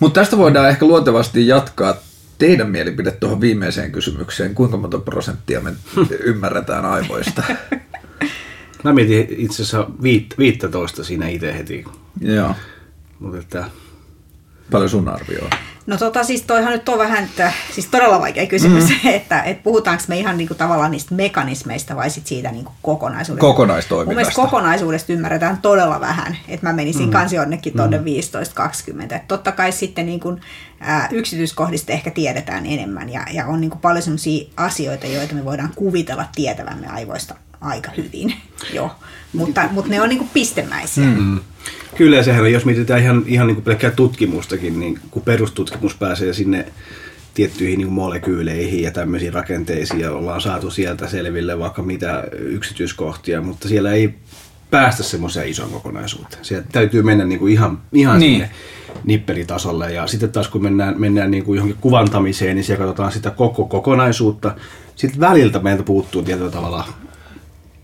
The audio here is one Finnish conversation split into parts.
Mutta tästä voidaan ehkä luontevasti jatkaa teidän mielipide tuohon viimeiseen kysymykseen. Kuinka monta prosenttia me ymmärretään aivoista? Mä mietin itse asiassa viit, 15 siinä itse heti. Joo. Mutta että Paljon sun arvio on? No tota siis toihan nyt on vähän, että, siis todella vaikea kysymys, mm. että, että puhutaanko me ihan niinku tavallaan niistä mekanismeista vai sit siitä niinku kokonaisuudesta. Kokonaistoiminnasta. Mun mielestä kokonaisuudesta ymmärretään todella vähän, että mä menisin mm. kansi jonnekin tuonne mm. 15-20. Että totta kai sitten niinku, ä, yksityiskohdista ehkä tiedetään enemmän ja, ja on niinku paljon sellaisia asioita, joita me voidaan kuvitella tietävämme aivoista aika hyvin jo, mutta, mutta ne on niinku pistemäisiä. Mm. Kyllä, sehän jos mietitään ihan, ihan niin kuin pelkkää tutkimustakin, niin kun perustutkimus pääsee sinne tiettyihin niin molekyyleihin ja tämmöisiin rakenteisiin ja ollaan saatu sieltä selville vaikka mitä yksityiskohtia, mutta siellä ei päästä semmoiseen isoon kokonaisuuteen. Sieltä täytyy mennä niin kuin ihan, ihan niin. sinne nippelitasolle ja sitten taas kun mennään, mennään niin kuin johonkin kuvantamiseen, niin siellä katsotaan sitä koko kokonaisuutta. Sitten väliltä meiltä puuttuu tietyllä tavalla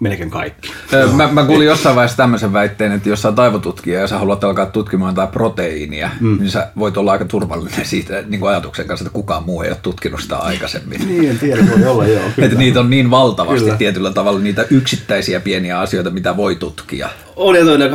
melkein kaikki. Mä, mä kuulin jossain vaiheessa tämmöisen väitteen, että jos sä oot aivotutkija ja sä haluat alkaa tutkimaan jotain proteiinia, mm. niin sä voit olla aika turvallinen siitä niin kuin ajatuksen kanssa, että kukaan muu ei ole tutkinut sitä aikaisemmin. niin, en tiedä, voi olla joo. että niitä on niin valtavasti kyllä. tietyllä tavalla niitä yksittäisiä pieniä asioita, mitä voi tutkia. On ja toinen,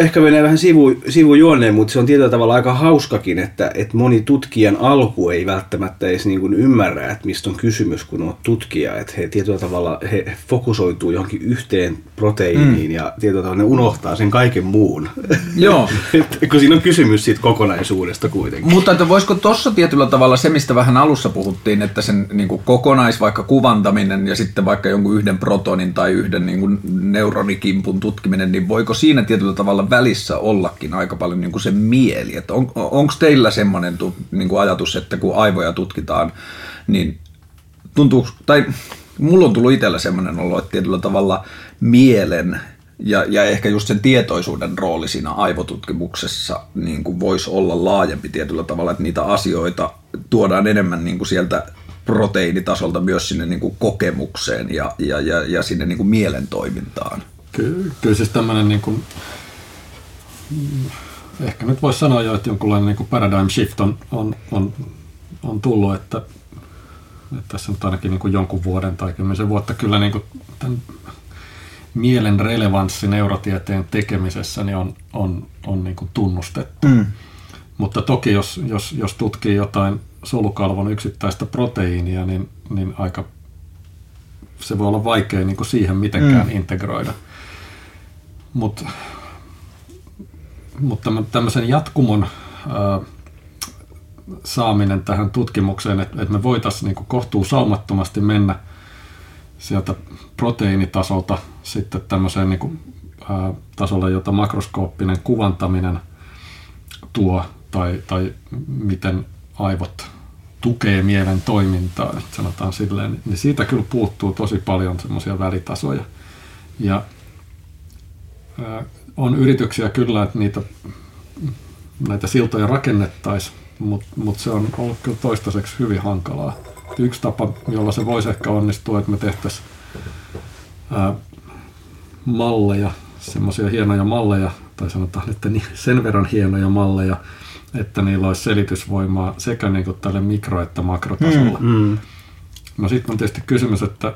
ehkä menee vähän sivu, sivujuoneen, mutta se on tietyllä tavalla aika hauskakin, että, että moni tutkijan alku ei välttämättä edes niin kuin ymmärrä, että mistä on kysymys, kun on tutkija. Että he tietyllä tavalla he fokusoituu johonkin yhteen proteiiniin mm. ja tietyllä tavalla ne unohtaa sen kaiken muun. Joo. kun siinä on kysymys siitä kokonaisuudesta kuitenkin. Mutta että voisiko tuossa tietyllä tavalla se, mistä vähän alussa puhuttiin, että sen niin kuin kokonais vaikka kuvantaminen ja sitten vaikka jonkun yhden protonin tai yhden niin kuin neuronikimpun tutkiminen, niin voiko siinä tietyllä tavalla välissä ollakin aika paljon niin kuin se mieli? Että on, onko teillä semmoinen niin kuin ajatus, että kun aivoja tutkitaan, niin tuntuu, tai mulla on tullut itsellä semmoinen olo, että tietyllä tavalla mielen ja, ja ehkä just sen tietoisuuden rooli siinä aivotutkimuksessa niin kuin voisi olla laajempi tietyllä tavalla, että niitä asioita tuodaan enemmän niin kuin sieltä proteiinitasolta myös sinne niin kuin kokemukseen ja, ja, ja, ja sinne niin kuin mielentoimintaan. Kyllä, kyllä siis tämmöinen niin kuin, ehkä nyt voisi sanoa jo, että jonkunlainen niin kuin paradigm shift on, on, on, on tullut, että, että tässä nyt ainakin niin kuin jonkun vuoden tai kymmenisen vuotta kyllä niin kuin tämän mielen relevanssi neurotieteen tekemisessä niin on, on, on niin kuin tunnustettu. Mm. Mutta toki jos, jos, jos tutkii jotain solukalvon yksittäistä proteiinia, niin, niin aika se voi olla vaikea niin kuin siihen mitenkään mm. integroida. Mut, mutta tämmöisen jatkumon ää, saaminen tähän tutkimukseen, että, että me voitaisiin niin kohtuu saumattomasti mennä sieltä proteiinitasolta sitten tämmöiseen niin kuin, ää, tasolle, jota makroskooppinen kuvantaminen tuo, tai, tai miten aivot tukee mielen toimintaa, sanotaan silleen, niin siitä kyllä puuttuu tosi paljon semmoisia välitasoja. Ja on yrityksiä kyllä, että niitä, näitä siltoja rakennettaisiin, mutta mut se on ollut kyllä toistaiseksi hyvin hankalaa. Yksi tapa, jolla se voisi ehkä onnistua, että me tehtäisiin malleja, semmoisia hienoja malleja, tai sanotaan, että sen verran hienoja malleja, että niillä olisi selitysvoimaa sekä niin kuin tälle mikro- että makrotasolla. Mm, mm. No sitten on tietysti kysymys, että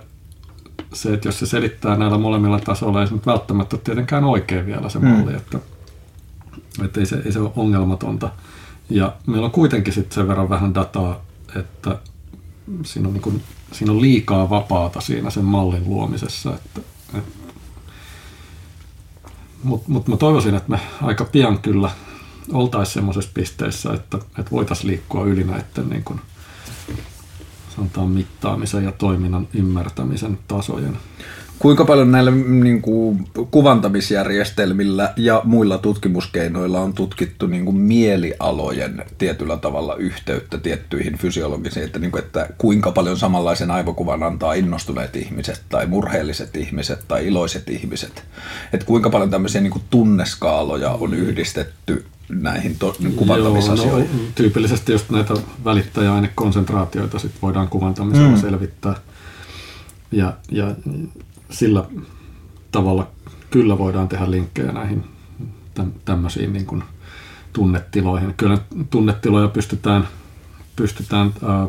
se, että jos se selittää näillä molemmilla tasoilla, ei se nyt välttämättä ole tietenkään oikein vielä se malli, mm. että, että ei, se, ei se ole ongelmatonta. Ja meillä on kuitenkin sitten sen verran vähän dataa, että siinä on, niin kuin, siinä on liikaa vapaata siinä sen mallin luomisessa. Että, että, mutta mut mä toivoisin, että me aika pian kyllä oltaisiin semmoisessa pisteessä, että, että voitaisiin liikkua yli näiden niin kuin, sanotaan mittaamisen ja toiminnan ymmärtämisen tasojen. Kuinka paljon näillä niin kuin, kuvantamisjärjestelmillä ja muilla tutkimuskeinoilla on tutkittu niin kuin, mielialojen tietyllä tavalla yhteyttä tiettyihin fysiologisiin, että, niin kuin, että kuinka paljon samanlaisen aivokuvan antaa innostuneet ihmiset tai murheelliset ihmiset tai iloiset ihmiset. Että kuinka paljon tämmöisiä niin kuin, tunneskaaloja on yhdistetty näihin to- kuvantamisasioihin? Joo, no, tyypillisesti just näitä välittäjäainekonsentraatioita sit voidaan kuvantamisella mm. selvittää. Ja, ja sillä tavalla kyllä voidaan tehdä linkkejä näihin tämmöisiin niin kuin tunnetiloihin. Kyllä tunnetiloja pystytään, pystytään ää,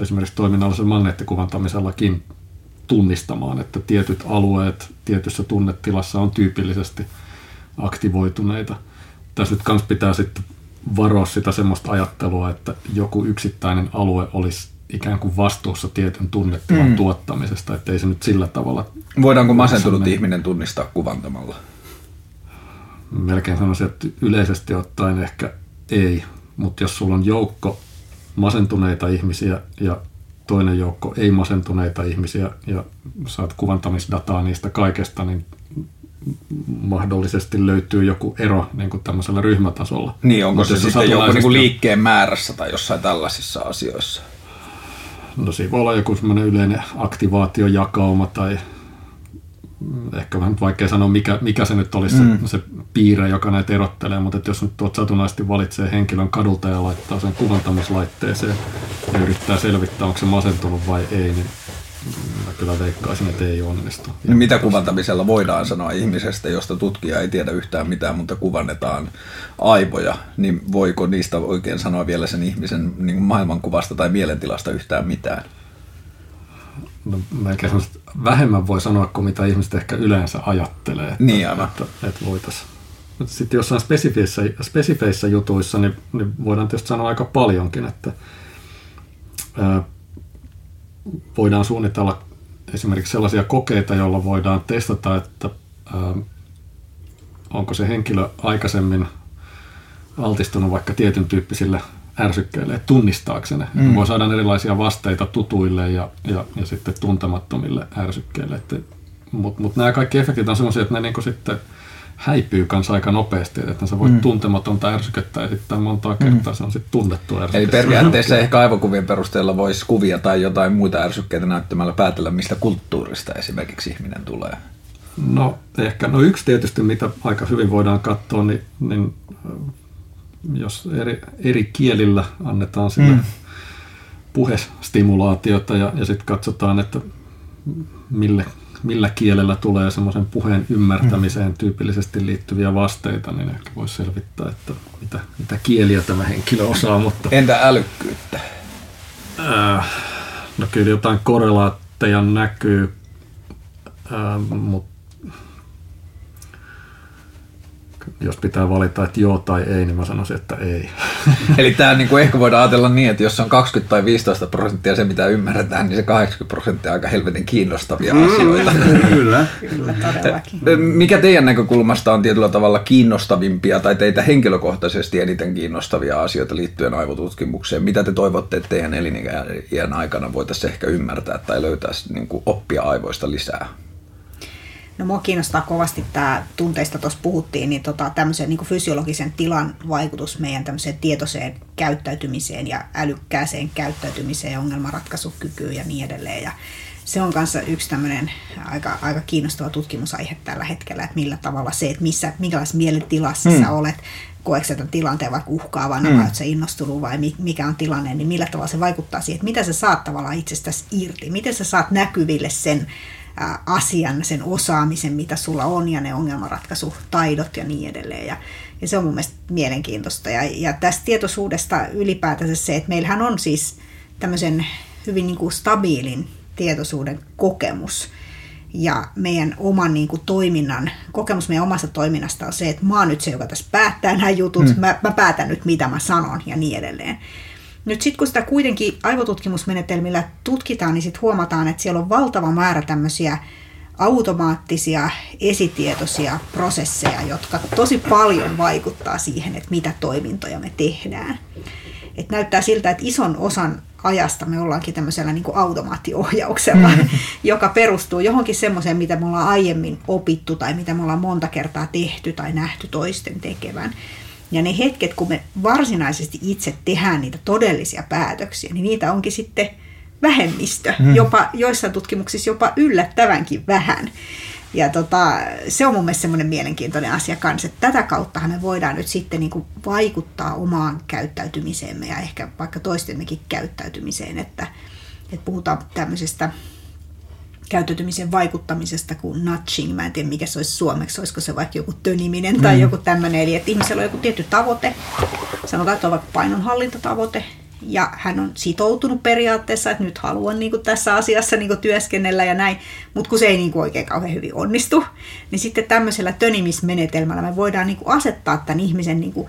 esimerkiksi toiminnallisella magneettikuvantamisellakin tunnistamaan, että tietyt alueet tietyssä tunnetilassa on tyypillisesti aktivoituneita. Tässä nyt myös pitää sitten varoa sitä semmoista ajattelua, että joku yksittäinen alue olisi ikään kuin vastuussa tietyn tunnetilan mm. tuottamisesta, että ei se nyt sillä tavalla... Voidaanko masentunut ihminen tunnistaa kuvantamalla? Melkein sanoisin, että yleisesti ottaen ehkä ei, mutta jos sulla on joukko masentuneita ihmisiä ja toinen joukko ei-masentuneita ihmisiä ja saat kuvantamisdataa niistä kaikesta, niin mahdollisesti löytyy joku ero niin kuin tämmöisellä ryhmätasolla. Niin, onko Mutta se sitten joku niin kuin liikkeen määrässä tai jossain tällaisissa asioissa? No siinä voi olla joku semmoinen yleinen aktivaatiojakauma tai ehkä vähän vaikea sanoa, mikä, mikä se nyt olisi mm. se, se piirre, joka näitä erottelee, mutta että jos nyt tuot satunnaisesti valitsee henkilön kadulta ja laittaa sen kuvantamislaitteeseen ja yrittää selvittää, onko se masentunut vai ei, niin mä kyllä veikkaisin, että ei onnistu. No mitä kuvantamisella voidaan sanoa ihmisestä, josta tutkija ei tiedä yhtään mitään, mutta kuvannetaan aivoja, niin voiko niistä oikein sanoa vielä sen ihmisen niin maailmankuvasta tai mielentilasta yhtään mitään? no, vähemmän voi sanoa kuin mitä ihmiset ehkä yleensä ajattelee. Että, niin aivan. Että, että voitaisiin. Sitten jossain spesifeissä, spesifeissä jutuissa niin, niin voidaan tietysti sanoa aika paljonkin, että ää, voidaan suunnitella esimerkiksi sellaisia kokeita, joilla voidaan testata, että ää, onko se henkilö aikaisemmin altistunut vaikka tietyn tyyppisille ärsykkeille, tunnistaakseen. Mm. Voi saada erilaisia vasteita tutuille ja, ja, ja sitten tuntemattomille ärsykkeille. Mutta mut nämä kaikki efektit on sellaisia, että ne niinku sitten häipyy kanssa aika nopeasti, että sä voit mm. tuntematonta ärsykettä esittää montaa kertaa, mm. se on sitten tunnettu ärsyke. Eli periaatteessa ehkä aivokuvien perusteella voisi kuvia tai jotain muita ärsykkeitä näyttämällä päätellä, mistä kulttuurista esimerkiksi ihminen tulee. No ehkä, no yksi tietysti, mitä aika hyvin voidaan katsoa, niin, niin jos eri, eri kielillä annetaan sille mm. puhestimulaatiota ja, ja sitten katsotaan, että mille, millä kielellä tulee semmoisen puheen ymmärtämiseen mm. tyypillisesti liittyviä vasteita, niin ehkä voisi selvittää, että mitä, mitä kieliä tämä henkilö osaa. Mutta, Entä älykkyyttä? Äh, no kyllä jotain korrelaatteja näkyy, äh, mutta jos pitää valita, että joo tai ei, niin mä sanoisin, että ei. Eli tämä niin kuin ehkä voidaan ajatella niin, että jos on 20 tai 15 prosenttia se, mitä ymmärretään, niin se 80 prosenttia on aika helvetin kiinnostavia mm, asioita. Kyllä. Kyllä, todellakin. Mikä teidän näkökulmasta on tietyllä tavalla kiinnostavimpia tai teitä henkilökohtaisesti eniten kiinnostavia asioita liittyen aivotutkimukseen? Mitä te toivotte, että teidän eliniän aikana voitaisiin ehkä ymmärtää tai löytää niin kuin oppia aivoista lisää? No mua kiinnostaa kovasti tämä, tunteista tuossa puhuttiin, niin tota, tämmöisen niin fysiologisen tilan vaikutus meidän tämmöiseen tietoiseen käyttäytymiseen ja älykkääseen käyttäytymiseen ja ongelmanratkaisukykyyn ja niin edelleen. Ja se on kanssa yksi tämmöinen aika, aika kiinnostava tutkimusaihe tällä hetkellä, että millä tavalla se, että missä, minkälaisessa mielentilassa mm. sä olet, koetko sä tämän tilanteen vaikka uhkaavana mm. vai oletko innostunut vai mikä on tilanne, niin millä tavalla se vaikuttaa siihen, että mitä sä saat tavallaan itsestäsi irti, miten sä saat näkyville sen asian, sen osaamisen, mitä sulla on ja ne ongelmanratkaisutaidot ja niin edelleen. Ja, ja se on mun mielestä mielenkiintoista. Ja, ja tästä tietoisuudesta ylipäätänsä se, että meillähän on siis tämmöisen hyvin niin kuin stabiilin tietoisuuden kokemus. Ja meidän oman niin kuin, toiminnan, kokemus meidän omasta toiminnasta on se, että mä oon nyt se, joka tässä päättää nämä jutut, mm. mä, mä päätän nyt mitä mä sanon ja niin edelleen. Nyt sitten kun sitä kuitenkin aivotutkimusmenetelmillä tutkitaan, niin sitten huomataan, että siellä on valtava määrä tämmöisiä automaattisia esitietoisia prosesseja, jotka tosi paljon vaikuttaa siihen, että mitä toimintoja me tehdään. Et näyttää siltä, että ison osan ajasta me ollaankin tämmöisellä niin kuin automaattiohjauksella, mm. joka perustuu johonkin semmoiseen, mitä me ollaan aiemmin opittu tai mitä me ollaan monta kertaa tehty tai nähty toisten tekevän. Ja ne hetket, kun me varsinaisesti itse tehdään niitä todellisia päätöksiä, niin niitä onkin sitten vähemmistö, mm. jopa joissain tutkimuksissa jopa yllättävänkin vähän. Ja tota, se on mun mielestä semmoinen mielenkiintoinen asia kanssa, että tätä kauttahan me voidaan nyt sitten niin kuin vaikuttaa omaan käyttäytymiseemme ja ehkä vaikka toistemmekin käyttäytymiseen, että, että puhutaan tämmöisestä käyttäytymisen vaikuttamisesta kuin nudging. Mä en tiedä, mikä se olisi suomeksi, olisiko se vaikka joku töniminen tai mm. joku tämmöinen. Eli että ihmisellä on joku tietty tavoite, sanotaan, että on vaikka painonhallintatavoite, ja hän on sitoutunut periaatteessa, että nyt haluan niin kuin tässä asiassa niin kuin työskennellä ja näin, mutta kun se ei niin kuin oikein kauhean hyvin onnistu, niin sitten tämmöisellä tönimismenetelmällä me voidaan niin kuin asettaa tämän ihmisen niin kuin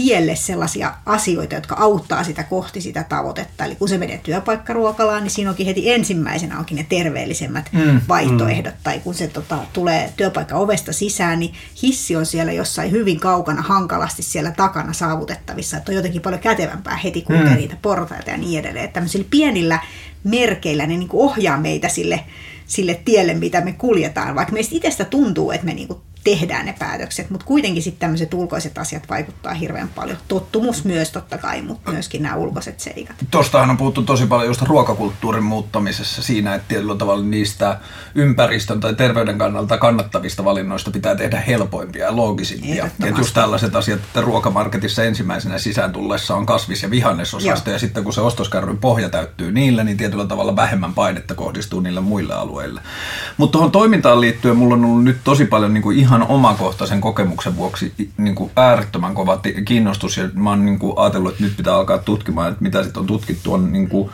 tielle sellaisia asioita, jotka auttaa sitä kohti sitä tavoitetta. Eli kun se menee työpaikkaruokalaan, niin siinä onkin heti ensimmäisenä onkin ne terveellisemmät mm, vaihtoehdot. Mm. Tai kun se tota, tulee työpaikka ovesta sisään, niin hissi on siellä jossain hyvin kaukana, hankalasti siellä takana saavutettavissa. Että on jotenkin paljon kätevämpää heti kulkea mm. niitä portaita ja niin edelleen. Että tämmöisillä pienillä merkeillä ne niin ohjaa meitä sille, sille tielle, mitä me kuljetaan. Vaikka meistä itsestä tuntuu, että me niin kuin tehdään ne päätökset, mutta kuitenkin sitten tämmöiset ulkoiset asiat vaikuttaa hirveän paljon. Tottumus myös totta kai, mutta myöskin nämä ulkoiset seikat. Tuostahan on puhuttu tosi paljon just ruokakulttuurin muuttamisessa siinä, että tietyllä tavalla niistä ympäristön tai terveyden kannalta kannattavista valinnoista pitää tehdä helpoimpia ja loogisimpia. Että just tällaiset asiat, että ruokamarketissa ensimmäisenä sisään tullessa on kasvis- ja vihannesosasto, Joo. ja sitten kun se ostoskärryn pohja täyttyy niillä, niin tietyllä tavalla vähemmän painetta kohdistuu niille muille alueille. Mutta tuohon toimintaan liittyen mulla on ollut nyt tosi paljon niin kuin ihan ihan omakohtaisen kokemuksen vuoksi niin kuin äärettömän kova kiinnostus. Ja mä oon niin kuin ajatellut, että nyt pitää alkaa tutkimaan, että mitä sitten on tutkittu. On niin kuin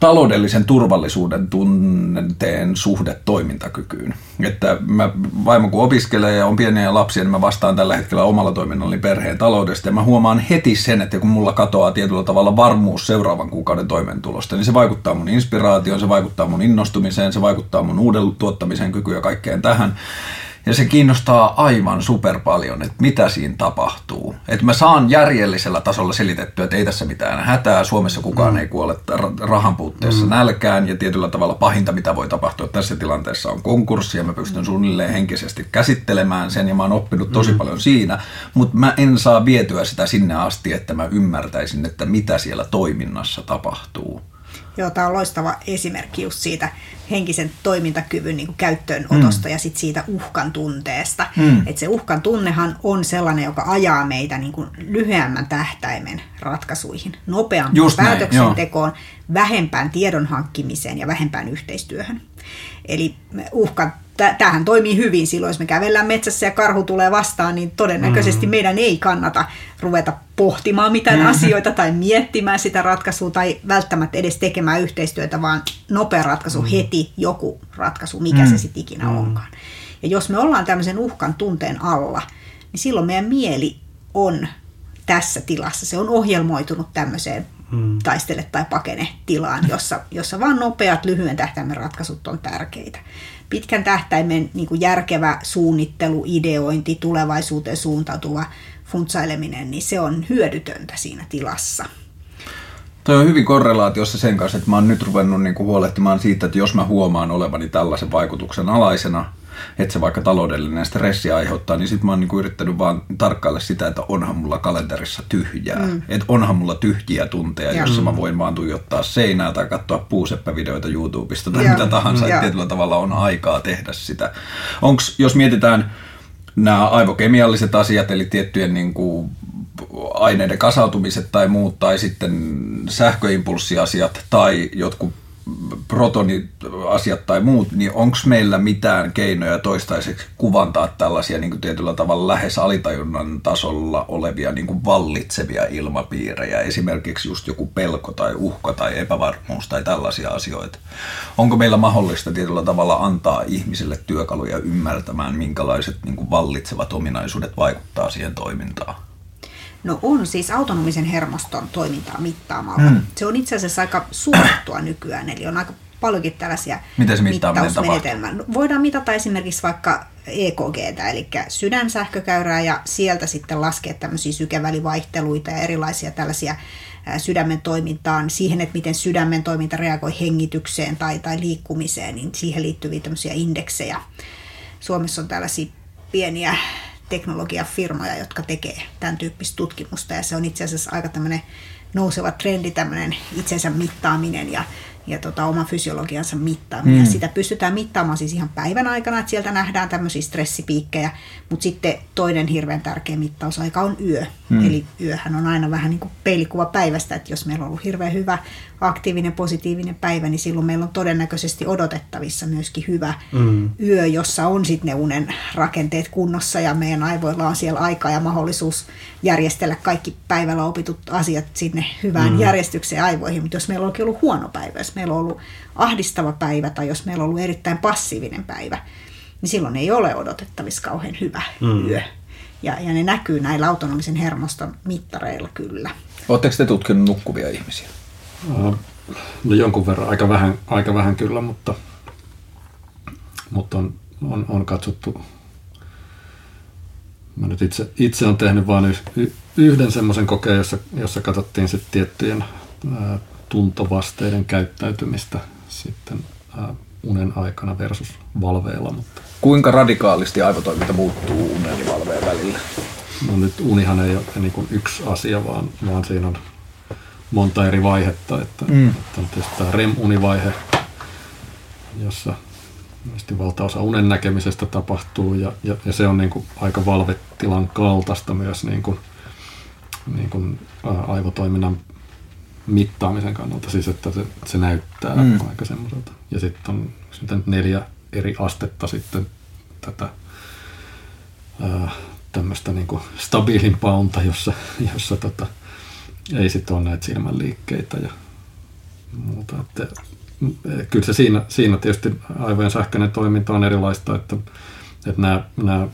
taloudellisen turvallisuuden tunteen suhde toimintakykyyn. Että mä, vaimo kun opiskelee ja on pieniä lapsia, niin mä vastaan tällä hetkellä omalla toiminnallani perheen taloudesta. Ja mä huomaan heti sen, että kun mulla katoaa tietyllä tavalla varmuus seuraavan kuukauden toimeentulosta, niin se vaikuttaa mun inspiraatioon, se vaikuttaa mun innostumiseen, se vaikuttaa mun uuden tuottamisen kykyyn ja kaikkeen tähän. Ja se kiinnostaa aivan super paljon, että mitä siinä tapahtuu. Että mä saan järjellisellä tasolla selitettyä, että ei tässä mitään hätää. Suomessa kukaan mm. ei kuole rahan puutteessa mm. nälkään. Ja tietyllä tavalla pahinta, mitä voi tapahtua tässä tilanteessa, on konkurssi. Ja mä pystyn suunnilleen henkisesti käsittelemään sen. Ja mä oon oppinut tosi mm. paljon siinä. Mutta mä en saa vietyä sitä sinne asti, että mä ymmärtäisin, että mitä siellä toiminnassa tapahtuu. Joo, tämä on loistava esimerkki just siitä henkisen toimintakyvyn niin käyttöönotosta mm. ja sit siitä uhkan tunteesta. Mm. Että se uhkan tunnehan on sellainen, joka ajaa meitä niin kuin lyhyemmän tähtäimen ratkaisuihin, nopeampaan Just päätöksentekoon, näin, vähempään tiedon hankkimiseen ja vähempään yhteistyöhön. Eli uhkan tämähän toimii hyvin silloin, jos me kävellään metsässä ja karhu tulee vastaan, niin todennäköisesti mm. meidän ei kannata ruveta pohtimaan mitään mm. asioita tai miettimään sitä ratkaisua tai välttämättä edes tekemään yhteistyötä, vaan nopea ratkaisu mm. heti, joku ratkaisu, mikä mm. se sitten ikinä mm. onkaan. Ja jos me ollaan tämmöisen uhkan tunteen alla, niin silloin meidän mieli on tässä tilassa. Se on ohjelmoitunut tämmöiseen mm. taistele tai pakene tilaan, jossa, jossa vaan nopeat lyhyen tähtäimen ratkaisut on tärkeitä pitkän tähtäimen niin kuin järkevä suunnittelu, ideointi, tulevaisuuteen suuntautuva funtsaileminen, niin se on hyödytöntä siinä tilassa. Toi on hyvin korrelaatiossa sen kanssa, että mä oon nyt ruvennut niin kuin huolehtimaan siitä, että jos mä huomaan olevani tällaisen vaikutuksen alaisena, että se vaikka taloudellinen stressi aiheuttaa, niin sitten mä oon niinku yrittänyt vaan tarkkailla sitä, että onhan mulla kalenterissa tyhjää. Mm. Että onhan mulla tyhjiä tunteja, ja. jossa mä voin vaan tuijottaa seinää tai katsoa puuseppävideoita YouTubesta tai ja. mitä tahansa, että tietyllä tavalla on aikaa tehdä sitä. Onks, jos mietitään nämä aivokemialliset asiat, eli tiettyjen niin kuin aineiden kasautumiset tai muut, tai sitten sähköimpulssiasiat tai jotkut protoniasiat tai muut, niin onko meillä mitään keinoja toistaiseksi kuvantaa tällaisia niin kuin tietyllä tavalla lähes alitajunnan tasolla olevia niin kuin vallitsevia ilmapiirejä, esimerkiksi just joku pelko tai uhka tai epävarmuus tai tällaisia asioita. Onko meillä mahdollista tietyllä tavalla antaa ihmisille työkaluja ymmärtämään, minkälaiset niin kuin vallitsevat ominaisuudet vaikuttaa siihen toimintaan? No on siis autonomisen hermoston toimintaa mittaamalla. Mm. Se on itse asiassa aika suosittua nykyään, eli on aika paljonkin tällaisia Miten se mittausmenetelmää. No, voidaan mitata esimerkiksi vaikka EKG, eli sydänsähkökäyrää, ja sieltä sitten laskea tämmöisiä sykevälivaihteluita ja erilaisia tällaisia sydämen toimintaan, siihen, että miten sydämen toiminta reagoi hengitykseen tai, tai liikkumiseen, niin siihen liittyviä tämmöisiä indeksejä. Suomessa on tällaisia pieniä teknologiafirmoja, jotka tekee tämän tyyppistä tutkimusta ja se on itse asiassa aika tämmöinen nouseva trendi, tämmöinen itsensä mittaaminen ja, ja tota, oma fysiologiansa mittaaminen. Mm. Sitä pystytään mittaamaan siis ihan päivän aikana, että sieltä nähdään tämmöisiä stressipiikkejä, mutta sitten toinen hirveän tärkeä mittausaika on yö. Mm. Eli yöhän on aina vähän niin kuin peilikuva päivästä, että jos meillä on ollut hirveän hyvä aktiivinen, positiivinen päivä, niin silloin meillä on todennäköisesti odotettavissa myöskin hyvä mm. yö, jossa on sitten ne unen rakenteet kunnossa ja meidän aivoilla on siellä aikaa ja mahdollisuus järjestellä kaikki päivällä opitut asiat sinne hyvään mm. järjestykseen aivoihin. Mutta jos meillä on ollut huono päivä, jos meillä on ollut ahdistava päivä tai jos meillä on ollut erittäin passiivinen päivä, niin silloin ei ole odotettavissa kauhean hyvä mm. yö. Ja, ja ne näkyy näillä autonomisen hermoston mittareilla kyllä. Oletteko te tutkinut nukkuvia ihmisiä? No jonkun verran, aika vähän, aika vähän kyllä, mutta, mutta on, on, on katsottu. Mä nyt itse, itse on tehnyt vain yhden semmoisen kokeen, jossa, jossa katsottiin sitten tiettyjen ää, tuntovasteiden käyttäytymistä sitten ää, unen aikana versus valveilla. Mutta... Kuinka radikaalisti aivotoiminta muuttuu unen ja valveen välillä? No nyt unihan ei ole niin kuin yksi asia, vaan, vaan siinä on monta eri vaihetta. Että, mm. että on tietysti tämä REM-univaihe, jossa valtaosa unen näkemisestä tapahtuu ja, ja, ja se on niin kuin aika valvetilan kaltaista myös niin kuin, niin kuin, aivotoiminnan mittaamisen kannalta, siis että se, se näyttää mm. aika semmoiselta. Ja sitten on sitten neljä eri astetta sitten tätä ää, tämmöistä niin stabiilimpaa unta, jossa, jossa tota, ei sitten ole näitä silmänliikkeitä ja muuta. Että, eh, kyllä se siinä, siinä tietysti aivojen sähköinen toiminta on erilaista, että, että nämä, nämä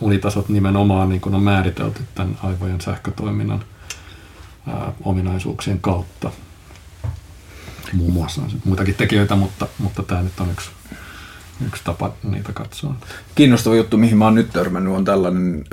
unitasot nimenomaan niin on määritelty tämän aivojen sähkötoiminnan ominaisuuksien kautta. Muun muassa on muitakin tekijöitä, mutta, mutta tämä nyt on yksi, yksi tapa niitä katsoa. Kiinnostava juttu, mihin mä oon nyt törmännyt, on tällainen...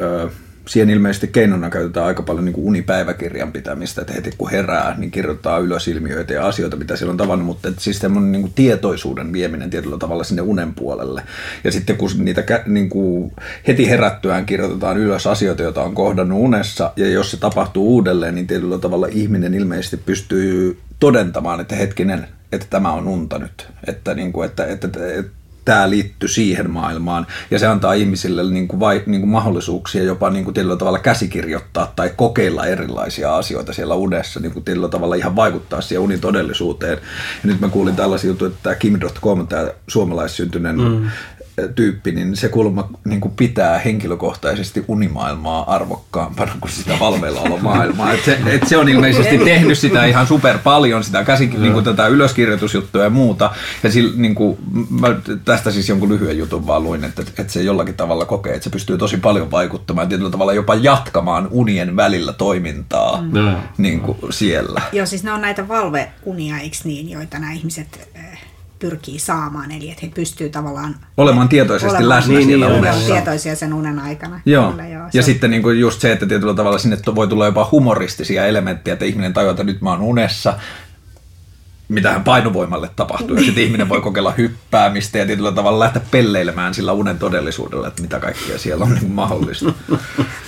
siihen ilmeisesti keinona käytetään aika paljon niin kuin unipäiväkirjan pitämistä, että heti kun herää, niin kirjoittaa ylös ilmiöitä ja asioita, mitä siellä on tavannut, mutta että siis semmoinen niin kuin tietoisuuden vieminen tietyllä tavalla sinne unen puolelle. Ja sitten kun niitä niin kuin heti herättyään kirjoitetaan ylös asioita, joita on kohdannut unessa, ja jos se tapahtuu uudelleen, niin tietyllä tavalla ihminen ilmeisesti pystyy todentamaan, että hetkinen, että tämä on unta nyt. Että, niin kuin, että, että, että, että tämä liittyy siihen maailmaan. Ja se antaa ihmisille niin kuin vai, niin kuin mahdollisuuksia jopa niin kuin tietyllä tavalla käsikirjoittaa tai kokeilla erilaisia asioita siellä unessa, niin kuin tietyllä tavalla ihan vaikuttaa siihen unin todellisuuteen. Ja nyt mä kuulin tällaisia juttuja, että tämä Kim.com, tämä suomalaissyntyinen mm tyyppi, niin se kulma niin kuin pitää henkilökohtaisesti unimaailmaa arvokkaampana kuin sitä valveillaolomaailmaa. Et se, et se on ilmeisesti tehnyt sitä ihan super paljon, sitä käsin, niin kuin tätä ylöskirjoitusjuttua ja muuta. Ja sillä, niin kuin, mä tästä siis jonkun lyhyen jutun vaan luin, että, että se jollakin tavalla kokee, että se pystyy tosi paljon vaikuttamaan, tietyllä tavalla jopa jatkamaan unien välillä toimintaa mm. niin kuin siellä. Joo, siis ne on näitä valveunia, eikö niin, joita nämä ihmiset pyrkii saamaan, eli että he pystyy tavallaan olemaan tietoisesti olemaan, läsnä niin, siellä niin, unessa. tietoisia sen unen aikana. Joo. Kyllä, joo ja sitten niin kuin just se, että tietyllä tavalla sinne voi tulla jopa humoristisia elementtejä, että ihminen tajuaa, että nyt mä oon unessa, mitähän painovoimalle tapahtuu. Ja sitten ihminen voi kokeilla hyppäämistä ja tietyllä tavalla lähteä pelleilemään sillä unen todellisuudella, että mitä kaikkea siellä on niin mahdollista.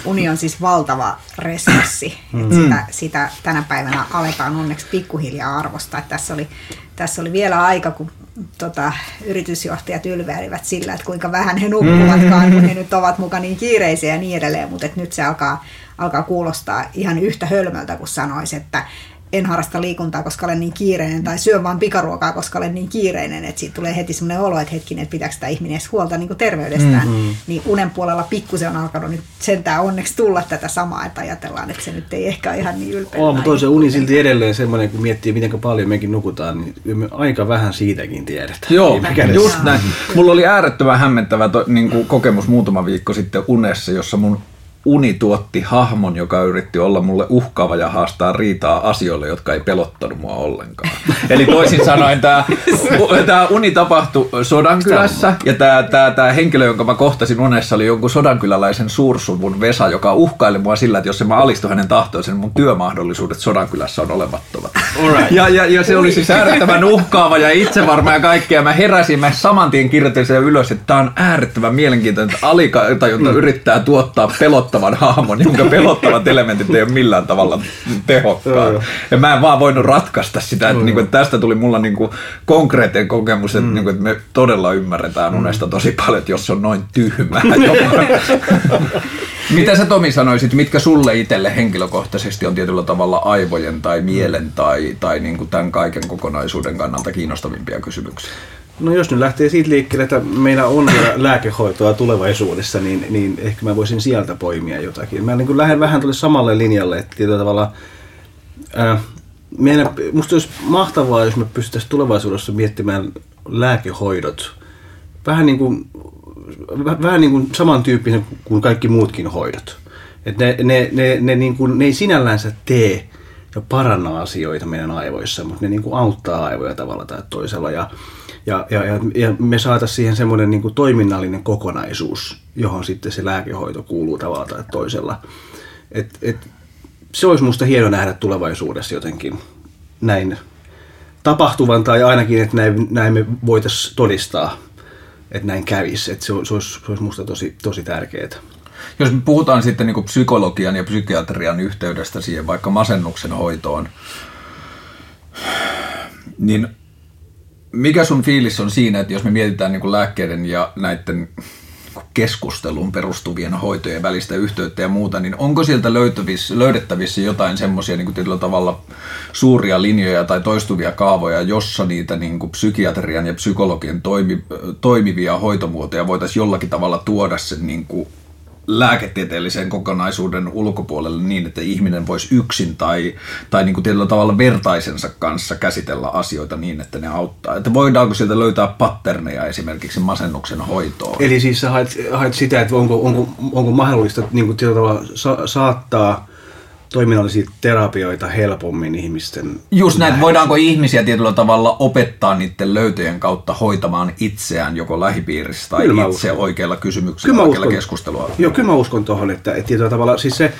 Uni on siis valtava resurssi. Mm. Sitä, sitä tänä päivänä aletaan onneksi pikkuhiljaa arvostaa. Että tässä, oli, tässä oli vielä aika, kun tota, yritysjohtajat ylveilivät sillä, että kuinka vähän he nukkuvatkaan, kun he nyt ovat mukaan niin kiireisiä ja niin edelleen. Mutta nyt se alkaa, alkaa kuulostaa ihan yhtä hölmöltä, kuin sanoisi, että en harrasta liikuntaa, koska olen niin kiireinen, tai syön vaan pikaruokaa, koska olen niin kiireinen, että siitä tulee heti semmoinen olo, että hetkinen, että pitääkö sitä ihminen edes huolta niin kuin terveydestään. Mm-hmm. Niin unen puolella pikkusen on alkanut nyt sentään onneksi tulla tätä samaa, että ajatellaan, että se nyt ei ehkä ole ihan niin ylpeä. Oh, mutta toisen uni silti edelleen semmoinen, kun miettii, miten paljon mekin nukutaan, niin me aika vähän siitäkin tiedetään. Joo, just näin. Mulla oli äärettömän hämmentävä to, niin kuin kokemus muutama viikko sitten unessa, jossa mun uni tuotti hahmon, joka yritti olla mulle uhkaava ja haastaa riitaa asioille, jotka ei pelottanut mua ollenkaan. Eli toisin sanoen tämä, tämä uni tapahtui Sodankylässä ja tämä, tämä, tämä henkilö, jonka mä kohtasin unessa, oli jonkun sodankyläläisen suursuvun Vesa, joka uhkaili mua sillä, että jos mä alistun hänen tahtoonsa, niin mun työmahdollisuudet Sodankylässä on olemattomat. Right. Ja, ja, ja, se oli siis äärettömän uhkaava ja itsevarma ja kaikkea. Mä heräsin, mä saman tien kirjoitin sen ylös, että tämä on äärettömän mielenkiintoinen, että alitajunta mm. yrittää tuottaa pelottaa pelottavan hahmon, jonka pelottavat elementit ei ole millään tavalla tehokkaat. Ja mä en vaan voinut ratkaista sitä, että, niin kuin, että tästä tuli mulla niin kuin konkreettinen kokemus, että, mm. niin kuin, että me todella ymmärretään unesta tosi paljon, että jos se on noin tyhmää. Mitä sä Tomi sanoisit, mitkä sulle itselle henkilökohtaisesti on tietyllä tavalla aivojen tai mielen tai, tai niin kuin tämän kaiken kokonaisuuden kannalta kiinnostavimpia kysymyksiä? No jos nyt lähtee siitä liikkeelle, että meillä on vielä lääkehoitoa tulevaisuudessa, niin, niin ehkä mä voisin sieltä poimia jotakin. Mä niin lähden vähän tuolle samalle linjalle, että tietyllä tavalla ää, meidän, musta olisi mahtavaa, jos me pystyttäisiin tulevaisuudessa miettimään lääkehoidot vähän niin kuin, vähän niin kuin samantyyppisen kuin kaikki muutkin hoidot. Et ne, ne, ne, ne, niin kuin, ne ei sinällänsä tee ja paranna asioita meidän aivoissa, mutta ne niin kuin auttaa aivoja tavalla tai toisella. Ja, ja, ja, ja, me saataisiin siihen semmoinen niin toiminnallinen kokonaisuus, johon sitten se lääkehoito kuuluu tavalla tai toisella. Et, et, se olisi musta hieno nähdä tulevaisuudessa jotenkin näin tapahtuvan, tai ainakin, että näin, näin me voitaisiin todistaa, että näin kävisi. Että se, se, olisi, se olisi musta tosi, tosi tärkeää. Jos me puhutaan sitten niin psykologian ja psykiatrian yhteydestä siihen vaikka masennuksen hoitoon, niin mikä sun fiilis on siinä, että jos me mietitään niin lääkkeiden ja näiden keskusteluun perustuvien hoitojen välistä yhteyttä ja muuta, niin onko sieltä löydettävissä jotain semmoisia niin tietyllä tavalla suuria linjoja tai toistuvia kaavoja, jossa niitä niin kuin psykiatrian ja psykologian toimi, toimivia hoitomuotoja voitaisiin jollakin tavalla tuoda sen niin kuin lääketieteellisen kokonaisuuden ulkopuolelle niin, että ihminen voisi yksin tai, tai niin kuin tietyllä tavalla vertaisensa kanssa käsitellä asioita niin, että ne auttaa. Että voidaanko sieltä löytää patterneja esimerkiksi masennuksen hoitoon? Eli siis sä haet, haet sitä, että onko, onko, onko mahdollista niin kuin tietyllä tavalla sa- saattaa toiminnallisia terapioita helpommin ihmisten Just näin, voidaanko ihmisiä tietyllä tavalla opettaa niiden löytöjen kautta hoitamaan itseään joko lähipiirissä tai kyllä itse uskon. oikeilla kysymyksillä, kyllä oikeilla keskustelua. Joo, kyllä mä uskon tuohon, että, että tietyllä tavalla siis se,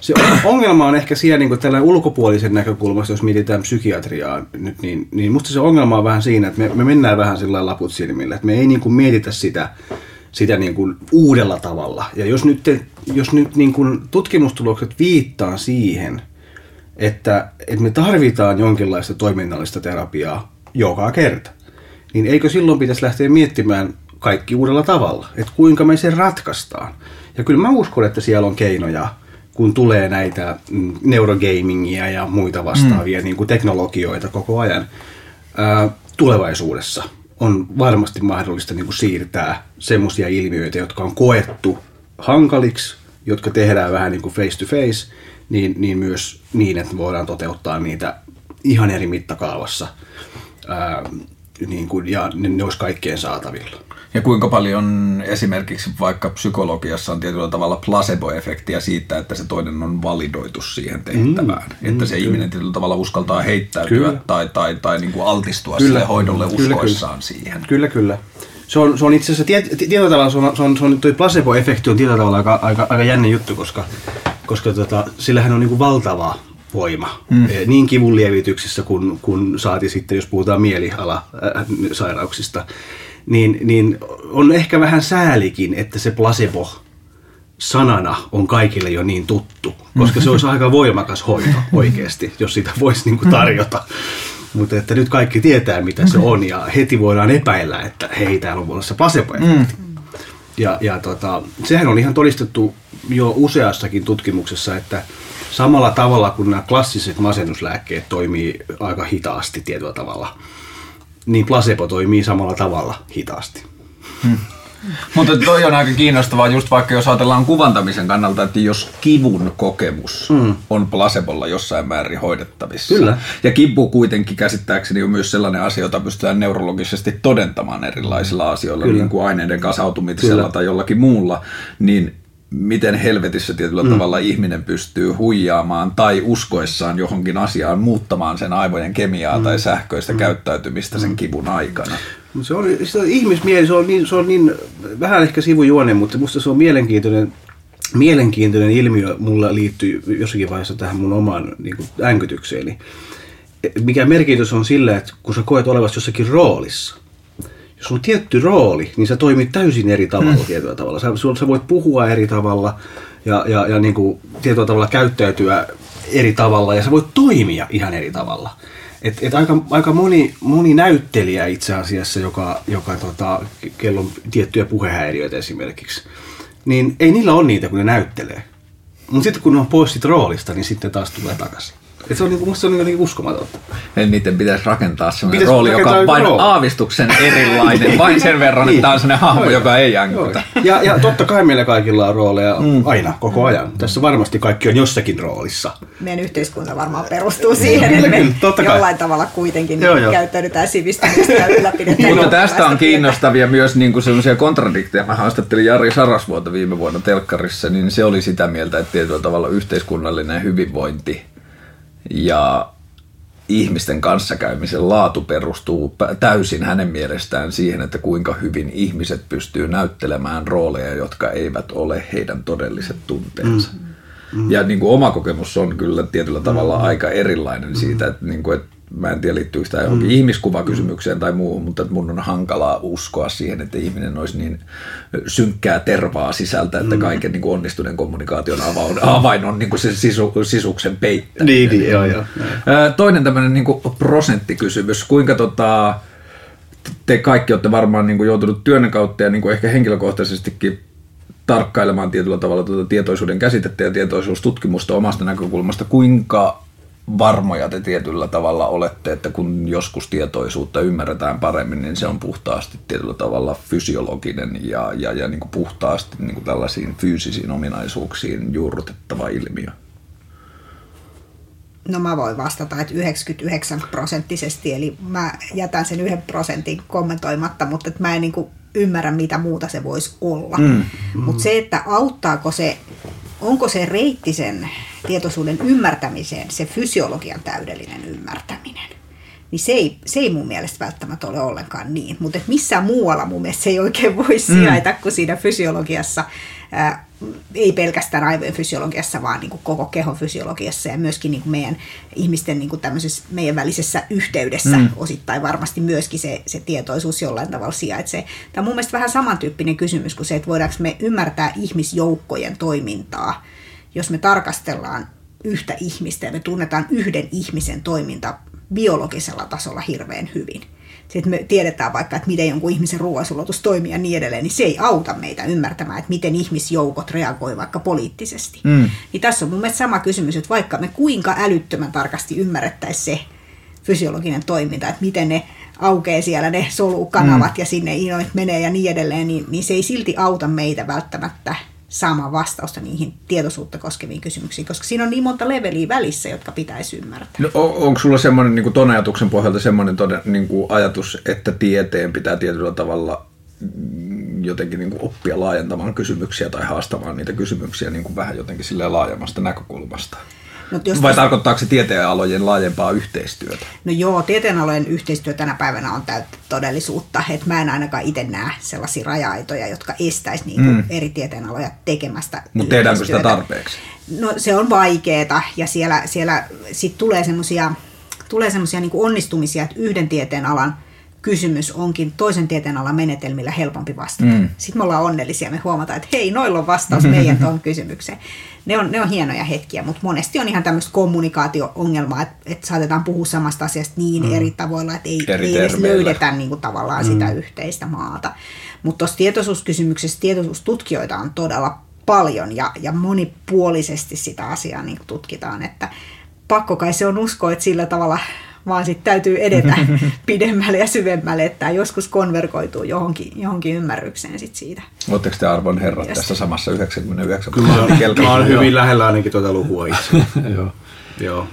se ongelma on ehkä siellä niin tällä ulkopuolisen näkökulmasta, jos mietitään psykiatriaa nyt, niin, niin musta se ongelma on vähän siinä, että me, me mennään vähän sillä laput silmille, että me ei niin kuin mietitä sitä, sitä niin kuin uudella tavalla. Ja jos nyt, te, jos nyt niin kuin tutkimustulokset viittaa siihen, että, että me tarvitaan jonkinlaista toiminnallista terapiaa joka kerta, niin eikö silloin pitäisi lähteä miettimään kaikki uudella tavalla, että kuinka me sen ratkaistaan. Ja kyllä mä uskon, että siellä on keinoja, kun tulee näitä mm, neurogamingia ja muita vastaavia mm. niin kuin teknologioita koko ajan ää, tulevaisuudessa on varmasti mahdollista niin kuin siirtää semmoisia ilmiöitä, jotka on koettu hankaliksi, jotka tehdään vähän niin kuin face to face, niin, niin myös niin, että voidaan toteuttaa niitä ihan eri mittakaavassa. Ää, niin kuin, ja ne, ne olisi kaikkien saatavilla. Ja kuinka paljon esimerkiksi vaikka psykologiassa on tietyllä tavalla placebo-efektiä siitä, että se toinen on validoitu siihen tehtävään. Mm, että mm, se kyllä. ihminen tietyllä tavalla uskaltaa heittäytyä kyllä. tai, tai, tai niin kuin altistua kyllä. sille hoidolle kyllä, uskoissaan kyllä. siihen. Kyllä, kyllä. Se on, se on itse asiassa tiet, tietyllä tavalla se on, se on, se on toi placebo-efekti on tietyllä tavalla aika, aika, aika jännä juttu, koska, koska tota, sillähän on niin kuin valtava voima. Mm. Niin kivun lievityksessä kuin, kun saati sitten, jos puhutaan mieliala-sairauksista. Äh, niin, niin on ehkä vähän säälikin, että se placebo sanana on kaikille jo niin tuttu, koska se olisi aika voimakas hoito oikeasti, jos sitä voisi niin tarjota. Mutta että nyt kaikki tietää, mitä se on, ja heti voidaan epäillä, että hei, täällä on vuodessa placebo mm. Ja, ja tota, sehän on ihan todistettu jo useassakin tutkimuksessa, että samalla tavalla kuin nämä klassiset masennuslääkkeet toimii aika hitaasti tietyllä tavalla, niin placebo toimii samalla tavalla hitaasti. Hmm. Mutta toi on aika kiinnostavaa, just vaikka jos ajatellaan kuvantamisen kannalta, että jos kivun kokemus mm. on placebolla jossain määrin hoidettavissa. Kyllä. Ja kipu kuitenkin käsittääkseni on myös sellainen asia, jota pystytään neurologisesti todentamaan erilaisilla asioilla, Kyllä. niin kuin aineiden kasautumisella tai jollakin muulla, niin miten helvetissä tietyllä mm. tavalla ihminen pystyy huijaamaan tai uskoessaan johonkin asiaan muuttamaan sen aivojen kemiaa mm. tai sähköistä mm. käyttäytymistä sen mm. kivun aikana. Se on, se on ihmismieli, se on, niin, se on niin vähän ehkä sivujuone, mutta minusta se on mielenkiintoinen, mielenkiintoinen ilmiö. Mulla liittyy jossakin vaiheessa tähän mun omaan niin kuin, äänkytykseeni. Mikä merkitys on sillä, että kun sä koet olevasi jossakin roolissa, jos on tietty rooli, niin sä toimit täysin eri tavalla mm. tietyllä tavalla. Sä, sä voit puhua eri tavalla, ja, ja, ja niin kuin tietyllä tavalla käyttäytyä eri tavalla ja sä voit toimia ihan eri tavalla. Et, et aika, aika moni, moni näyttelijä itse asiassa, joka, joka tota, kello on tiettyjä puhehäiriöitä esimerkiksi, niin ei niillä ole niitä, kun ne näyttelee. Mutta sitten kun ne on pois siitä roolista, niin sitten taas tulee takaisin. Et se on, niinku, musta se on niinku, niinku uskomatonta. Eli niiden pitäisi rakentaa sellainen Pitäisi rooli, joka on vain rooli. aavistuksen erilainen, vain sen verran, Niin. että tämä on sellainen hahmo, joka ei Joo. jänkytä. Ja, ja totta kai meillä kaikilla on rooleja mm. aina, koko ajan. Tässä varmasti kaikki on jossakin roolissa. Meidän yhteiskunta varmaan perustuu siihen, että me totta kai. jollain tavalla kuitenkin Joo, joo. käyttäydytään sivistyneesti ja ylläpidetään Mutta tästä on kiinnostavia myös niin kuin sellaisia kontradikteja. Mä haastattelin Jari Sarasvuota viime vuonna telkkarissa, niin se oli sitä mieltä, että tietyllä tavalla yhteiskunnallinen hyvinvointi ja ihmisten kanssakäymisen laatu perustuu täysin hänen mielestään siihen, että kuinka hyvin ihmiset pystyy näyttelemään rooleja, jotka eivät ole heidän todelliset tunteensa. Mm. Ja niin kuin oma kokemus on kyllä tietyllä tavalla mm. aika erilainen siitä, että, niin kuin, että mä en tiedä liittyykö tämä johonkin mm. ihmiskuvakysymykseen tai muuhun, mutta mun on hankalaa uskoa siihen, että ihminen olisi niin synkkää tervaa sisältä, että kaiken niin kuin onnistuneen kommunikaation avain, avain on niin kuin se sisu, sisuksen peittäminen. Niin, niin, joo, joo. Toinen tämmöinen niin prosenttikysymys. Kuinka tota, te kaikki olette varmaan niin kuin joutunut työnne kautta ja niin kuin ehkä henkilökohtaisestikin tarkkailemaan tietyllä tavalla tuota tietoisuuden käsitettä ja tietoisuustutkimusta omasta näkökulmasta. Kuinka varmoja te tietyllä tavalla olette, että kun joskus tietoisuutta ymmärretään paremmin, niin se on puhtaasti tietyllä tavalla fysiologinen ja, ja, ja niin kuin puhtaasti niin kuin tällaisiin fyysisiin ominaisuuksiin juurrutettava ilmiö? No mä voin vastata, että 99 prosenttisesti, eli mä jätän sen yhden prosentin kommentoimatta, mutta että mä en niin ymmärrä, mitä muuta se voisi olla. Mm. Mutta se, että auttaako se, onko se reitti sen tietoisuuden ymmärtämiseen, se fysiologian täydellinen ymmärtäminen, niin se ei, se ei mun mielestä välttämättä ole ollenkaan niin. Mutta missään muualla mun mielestä se ei oikein voi sijaita mm. kuin siinä fysiologiassa, ää, ei pelkästään aivojen fysiologiassa, vaan niin kuin koko kehon fysiologiassa ja myöskin niin kuin meidän ihmisten niin kuin tämmöisessä meidän välisessä yhteydessä mm. osittain varmasti myöskin se, se tietoisuus jollain tavalla sijaitsee. Tämä on mun mielestä vähän samantyyppinen kysymys kuin se, että voidaanko me ymmärtää ihmisjoukkojen toimintaa, jos me tarkastellaan yhtä ihmistä ja me tunnetaan yhden ihmisen toiminta biologisella tasolla hirveän hyvin. Että me tiedetään vaikka, että miten jonkun ihmisen ruoansulatus toimii ja niin edelleen, niin se ei auta meitä ymmärtämään, että miten ihmisjoukot reagoi vaikka poliittisesti. Mm. Niin tässä on mun mielestä sama kysymys, että vaikka me kuinka älyttömän tarkasti ymmärrettäisiin se fysiologinen toiminta, että miten ne aukeaa siellä ne solukanavat mm. ja sinne inoit menee ja niin edelleen, niin, niin se ei silti auta meitä välttämättä saamaan vastausta niihin tietoisuutta koskeviin kysymyksiin, koska siinä on niin monta leveliä välissä, jotka pitäisi ymmärtää. No, on- onko sulla semmoinen niin ton ajatuksen pohjalta semmoinen niin kuin ajatus, että tieteen pitää tietyllä tavalla jotenkin niin kuin oppia laajentamaan kysymyksiä tai haastamaan niitä kysymyksiä niin kuin vähän jotenkin silleen laajemmasta näkökulmasta? No, jos Vai tästä- tarkoittaako se tieteenalojen laajempaa yhteistyötä? No joo, tieteenalojen yhteistyö tänä päivänä on täyttä todellisuutta. että mä en ainakaan itse näe sellaisia raja-aitoja, jotka estäisi niinku mm. eri tieteenaloja tekemästä Mutta tehdäänkö sitä tarpeeksi? No se on vaikeeta ja siellä, siellä sit tulee semmoisia tulee semmoisia niin onnistumisia, että yhden tieteenalan kysymys onkin toisen tieteenalan menetelmillä helpompi vastata. Mm. Sitten me ollaan onnellisia, me huomataan, että hei, noilla on vastaus meidän tuohon kysymykseen. Ne on, ne on hienoja hetkiä, mutta monesti on ihan tämmöistä kommunikaatio-ongelmaa, että, että saatetaan puhua samasta asiasta niin mm. eri tavoilla, että ei, Eri ei edes termeillä. löydetä niin kuin tavallaan mm. sitä yhteistä maata. Mutta tuossa tietoisuuskysymyksessä tietoisuustutkijoita on todella paljon ja, ja monipuolisesti sitä asiaa niin tutkitaan, että pakko kai se on uskoa, että sillä tavalla vaan sitten täytyy edetä pidemmälle ja syvemmälle, että tämä joskus konvergoituu johonkin, johonkin ymmärrykseen sit siitä. Oletteko te arvon herrat Just. tässä samassa 99 Kyllä mä, kelkassa? hyvin lähellä ainakin tuota lukua itse. Joo. Joo.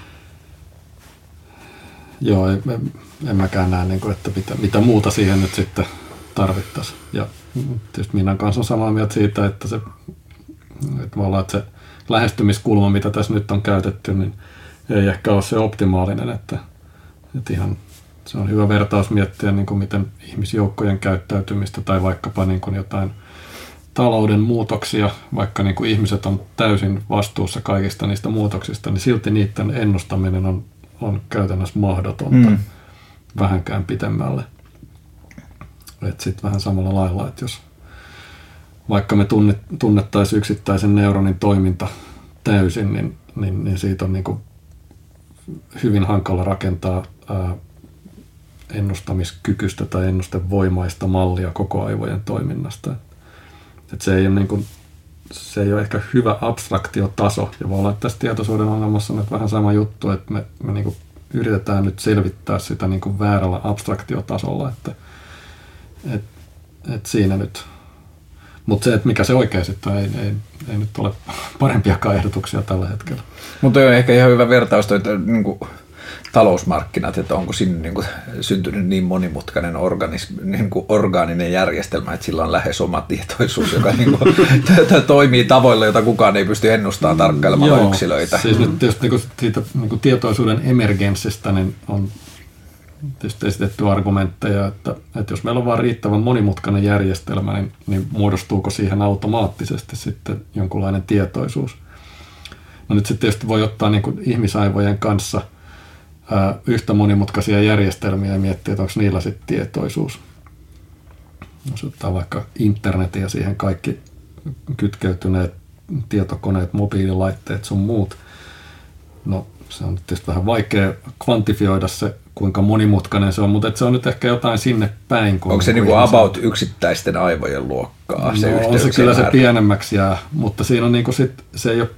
Joo, en, en, en mäkään näe, niin kuin, että mitä, mitä muuta siihen nyt sitten tarvittaisiin. Ja tietysti Minnan kanssa on samaa mieltä siitä, että se, että tavallaan, että se lähestymiskulma, mitä tässä nyt on käytetty, niin ei ehkä ole se optimaalinen, että, että ihan se on hyvä vertaus miettiä, niin kuin miten ihmisjoukkojen käyttäytymistä tai vaikkapa niin kuin jotain talouden muutoksia, vaikka niin kuin ihmiset on täysin vastuussa kaikista niistä muutoksista, niin silti niiden ennustaminen on, on käytännössä mahdotonta Mm. vähänkään pitemmälle. Sitten vähän samalla lailla, että jos vaikka me tunnettaisiin yksittäisen neuronin toiminta täysin, niin, niin, niin siitä on niin kuin hyvin hankala rakentaa ää, ennustamiskykyistä tai ennustevoimaista mallia koko aivojen toiminnasta. Et se, ei ole niin kuin, se ei ole ehkä hyvä abstraktiotaso. Ja voi olla, että tässä tietoisuuden ongelmassa on vähän sama juttu, että me, me niin kuin yritetään nyt selvittää sitä niin kuin väärällä abstraktiotasolla. Että, et, et siinä nyt mutta se, että mikä se oikein sitten ei, ei, ei nyt ole parempiakaan ehdotuksia tällä hetkellä. Mutta on ehkä ihan hyvä vertaus toi, että niin kuin talousmarkkinat, että onko sinne niin kuin, syntynyt niin monimutkainen organismi, niin kuin orgaaninen järjestelmä, että sillä on lähes oma tietoisuus, joka niin kuin, toimii tavoilla, jota kukaan ei pysty ennustamaan tarkkailemalla Joo, yksilöitä. Siis nyt tietysti niin kuin, siitä niin kuin tietoisuuden emergenssistä niin on tietysti esitetty argumentteja, että, että jos meillä on vain riittävän monimutkainen järjestelmä, niin, niin muodostuuko siihen automaattisesti sitten jonkunlainen tietoisuus. No nyt sitten tietysti voi ottaa niin kuin ihmisaivojen kanssa ää, yhtä monimutkaisia järjestelmiä ja miettiä, että onko niillä sitten tietoisuus. Jos ottaa vaikka internetin ja siihen kaikki kytkeytyneet tietokoneet, mobiililaitteet sun muut, no se on tietysti vähän vaikea kvantifioida se kuinka monimutkainen se on, mutta se on nyt ehkä jotain sinne päin. Onko se niinku about yksittäisten aivojen luokkaa? No, se on se kyllä se pienemmäksi jää, mutta siinä on niinku sit, se ei ole,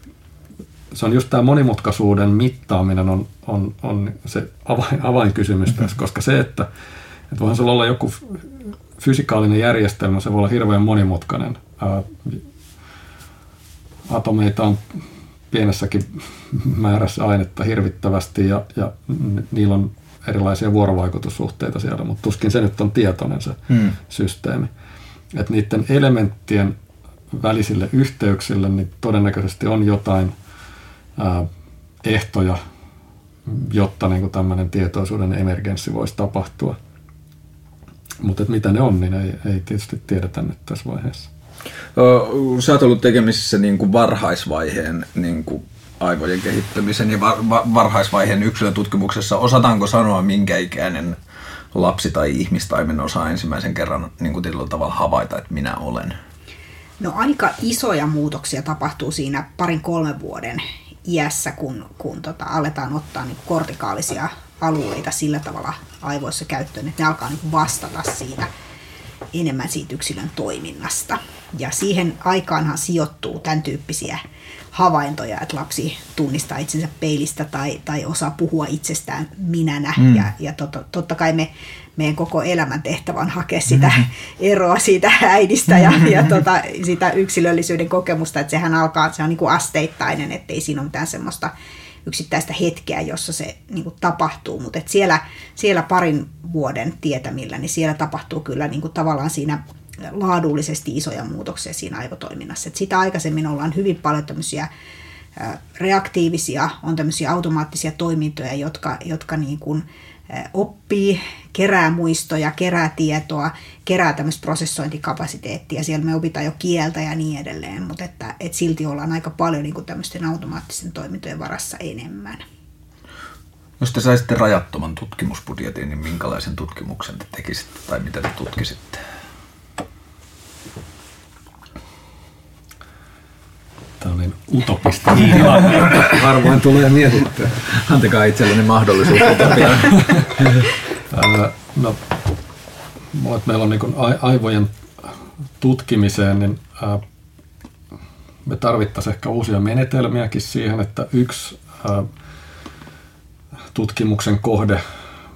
se on just tämä monimutkaisuuden mittaaminen on, on, on se avain, avainkysymys tässä, koska se, että, että voihan se olla joku fysikaalinen järjestelmä, se voi olla hirveän monimutkainen. Ää, atomeita on pienessäkin määrässä ainetta hirvittävästi ja, ja niillä on erilaisia vuorovaikutussuhteita siellä, mutta tuskin se nyt on tietoinen se hmm. systeemi. Että niiden elementtien välisille yhteyksille niin todennäköisesti on jotain ää, ehtoja, jotta niin kuin tämmöinen tietoisuuden emergenssi voisi tapahtua. Mutta mitä ne on, niin ei, ei tietysti tiedetä nyt tässä vaiheessa. Sä oot ollut tekemisissä niin kuin varhaisvaiheen niin kuin aivojen kehittämisen ja varhaisvaiheen yksilötutkimuksessa. Osataanko sanoa, minkä ikäinen lapsi tai ihmistaimen osaa ensimmäisen kerran niin kuin tavalla havaita, että minä olen? No aika isoja muutoksia tapahtuu siinä parin kolmen vuoden iässä, kun, kun tota, aletaan ottaa niin kortikaalisia alueita sillä tavalla aivoissa käyttöön, että ne alkaa niin vastata siitä enemmän siitä yksilön toiminnasta. Ja siihen aikaanhan sijoittuu tämän tyyppisiä havaintoja, että lapsi tunnistaa itsensä peilistä tai, tai osaa puhua itsestään minänä. Mm. Ja, ja totta, totta kai me, meidän koko elämän tehtävä on hakea sitä mm. eroa siitä äidistä ja, ja tota, sitä yksilöllisyyden kokemusta, että sehän alkaa, se on niin kuin asteittainen, ettei siinä ole mitään semmoista yksittäistä hetkeä, jossa se niin kuin tapahtuu, mutta siellä, siellä parin vuoden tietämillä, niin siellä tapahtuu kyllä niin kuin tavallaan siinä laadullisesti isoja muutoksia siinä aivotoiminnassa. Et sitä aikaisemmin ollaan hyvin paljon tämmöisiä reaktiivisia, on tämmöisiä automaattisia toimintoja, jotka, jotka niin kuin oppii, kerää muistoja, kerää tietoa, kerää tämmöistä prosessointikapasiteettia. Siellä me opitaan jo kieltä ja niin edelleen, mutta että, että silti ollaan aika paljon niin kuin tämmöisten automaattisten toimintojen varassa enemmän. Jos te saisitte rajattoman tutkimusbudjetin, niin minkälaisen tutkimuksen te tekisitte tai mitä te tutkisitte? Tämä oli utopista tilanne. Harvoin tulee mietittyä. Antakaa itselleni mahdollisuus utopiaan. no, meillä on niin aivojen tutkimiseen, niin me tarvittaisiin ehkä uusia menetelmiäkin siihen, että yksi tutkimuksen kohde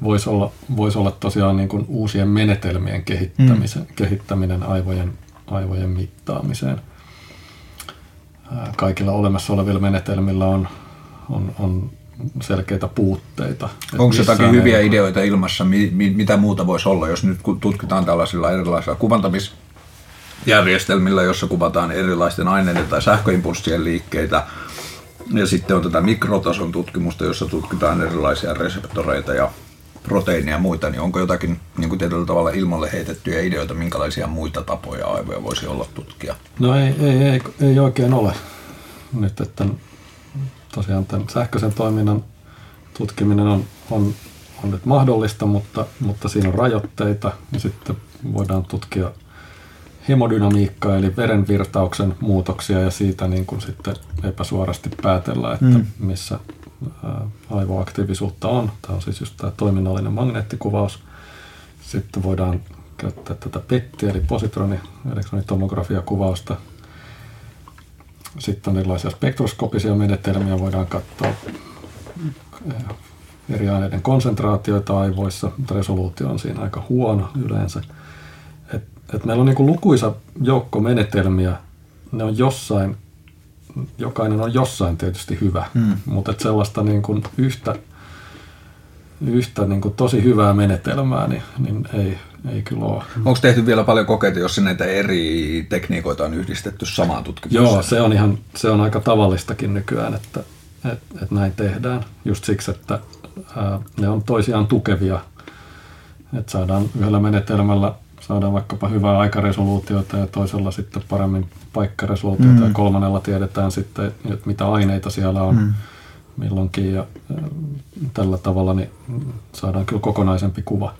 voisi olla, voisi olla tosiaan niin kuin uusien menetelmien kehittämisen, mm. kehittäminen aivojen, aivojen mittaamiseen – kaikilla olemassa olevilla menetelmillä on, on, on selkeitä puutteita. Onko jotakin hyviä ei... ideoita ilmassa, mi, mi, mitä muuta voisi olla, jos nyt tutkitaan tällaisilla erilaisilla kuvantamisjärjestelmillä, jossa kuvataan erilaisten aineiden tai sähköimpulssien liikkeitä, ja sitten on tätä mikrotason tutkimusta, jossa tutkitaan erilaisia reseptoreita ja proteiineja ja muita, niin onko jotakin niin kuin tietyllä tavalla ilmalle heitettyjä ideoita, minkälaisia muita tapoja aivoja voisi olla tutkia? No ei, ei, ei, ei oikein ole nyt, että tosiaan tämän sähköisen toiminnan tutkiminen on, on, on nyt mahdollista, mutta, mutta siinä on rajoitteita ja sitten voidaan tutkia hemodynamiikkaa eli verenvirtauksen muutoksia ja siitä niin kuin sitten epäsuorasti päätellä, että mm. missä aivoaktiivisuutta on. Tämä on siis just tämä toiminnallinen magneettikuvaus. Sitten voidaan käyttää tätä PETtiä eli positroni elektronitomografiakuvausta. Sitten on erilaisia spektroskopisia menetelmiä, voidaan katsoa eri aineiden konsentraatioita aivoissa, mutta resoluutio on siinä aika huono yleensä. Et, et meillä on niin lukuisa joukko menetelmiä, ne on jossain, jokainen on jossain tietysti hyvä, hmm. mutta et sellaista niin kuin yhtä, yhtä niin kuin tosi hyvää menetelmää niin, niin ei, ei kyllä ole. Onko tehty vielä paljon kokeita, jos näitä eri tekniikoita on yhdistetty samaan tutkimukseen? Joo, se on, ihan, se on aika tavallistakin nykyään, että, että, että näin tehdään. Just siksi, että ää, ne on toisiaan tukevia. Että saadaan yhdellä menetelmällä saadaan vaikkapa hyvää aikaresoluutiota ja toisella sitten paremmin paikkaresoluutiota mm. ja kolmannella tiedetään sitten, että mitä aineita siellä on mm. milloinkin ja tällä tavalla niin saadaan kyllä kokonaisempi kuva.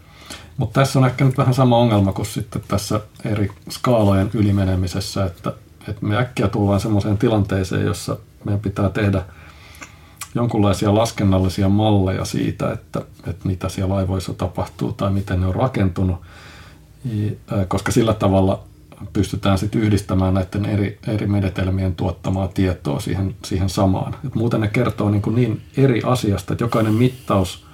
Mutta tässä on ehkä nyt vähän sama ongelma kuin sitten tässä eri skaalojen ylimenemisessä, että, että me äkkiä tullaan semmoiseen tilanteeseen, jossa meidän pitää tehdä jonkunlaisia laskennallisia malleja siitä, että, että mitä siellä laivoissa tapahtuu tai miten ne on rakentunut, koska sillä tavalla pystytään sitten yhdistämään näiden eri, eri menetelmien tuottamaa tietoa siihen, siihen samaan. Et muuten ne kertoo niin, kuin niin eri asiasta, että jokainen mittaus,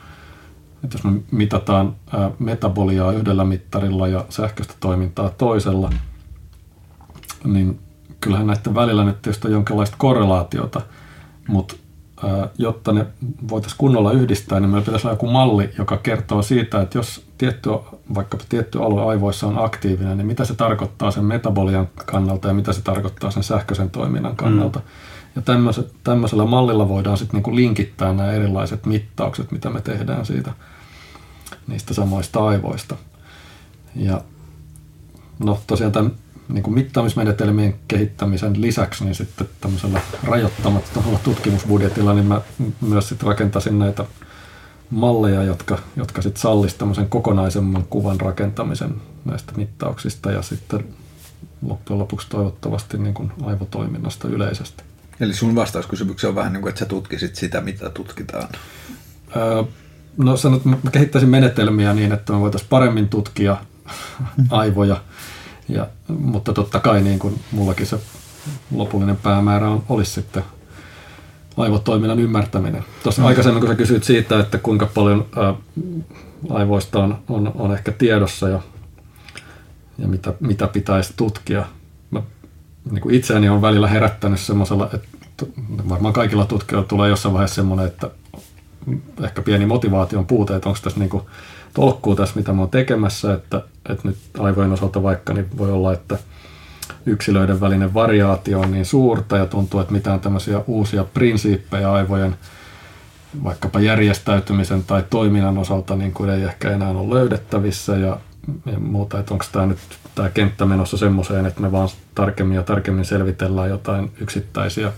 että jos me mitataan metaboliaa yhdellä mittarilla ja sähköistä toimintaa toisella, niin kyllähän näiden välillä nyt tietysti on jonkinlaista korrelaatiota, mutta jotta ne voitaisiin kunnolla yhdistää, niin meillä pitäisi olla joku malli, joka kertoo siitä, että jos tietty, vaikkapa tietty alue aivoissa on aktiivinen, niin mitä se tarkoittaa sen metabolian kannalta ja mitä se tarkoittaa sen sähköisen toiminnan kannalta. Mm. Ja tämmöisellä mallilla voidaan sitten niinku linkittää nämä erilaiset mittaukset, mitä me tehdään siitä niistä samoista aivoista. Ja no tosiaan tämän niin kuin mittaamismenetelmien kehittämisen lisäksi, niin sitten tämmöisellä rajoittamattomalla tutkimusbudjetilla, niin mä myös sitten rakentasin näitä malleja, jotka, jotka sitten sallisivat tämmöisen kokonaisemman kuvan rakentamisen näistä mittauksista ja sitten loppujen lopuksi toivottavasti niin kuin aivotoiminnasta yleisesti. Eli sun vastauskysymykseen on vähän niin kuin, että sä tutkisit sitä, mitä tutkitaan. Öö, no sanot, mä kehittäisin menetelmiä niin, että me voitaisiin paremmin tutkia aivoja ja, mutta totta kai niin kuin mullakin se lopullinen päämäärä on, olisi sitten aivotoiminnan ymmärtäminen. Tuossa mm. aikaisemmin, kun sä kysyit siitä, että kuinka paljon ää, aivoista on, on, on ehkä tiedossa ja, ja mitä, mitä pitäisi tutkia. Mä niin kuin itseäni on välillä herättänyt semmoisella, että varmaan kaikilla tutkijoilla tulee jossain vaiheessa semmoinen, että ehkä pieni motivaation puute, että onko tässä niin kuin tolkkuu tässä, mitä mä oon tekemässä, että, että nyt aivojen osalta vaikka niin voi olla, että yksilöiden välinen variaatio on niin suurta ja tuntuu, että mitään tämmöisiä uusia prinsiippejä aivojen vaikkapa järjestäytymisen tai toiminnan osalta niin kuin ei ehkä enää ole löydettävissä ja, ja muuta, että onko tämä nyt tämä kenttä menossa semmoiseen, että me vaan tarkemmin ja tarkemmin selvitellään jotain yksittäisiä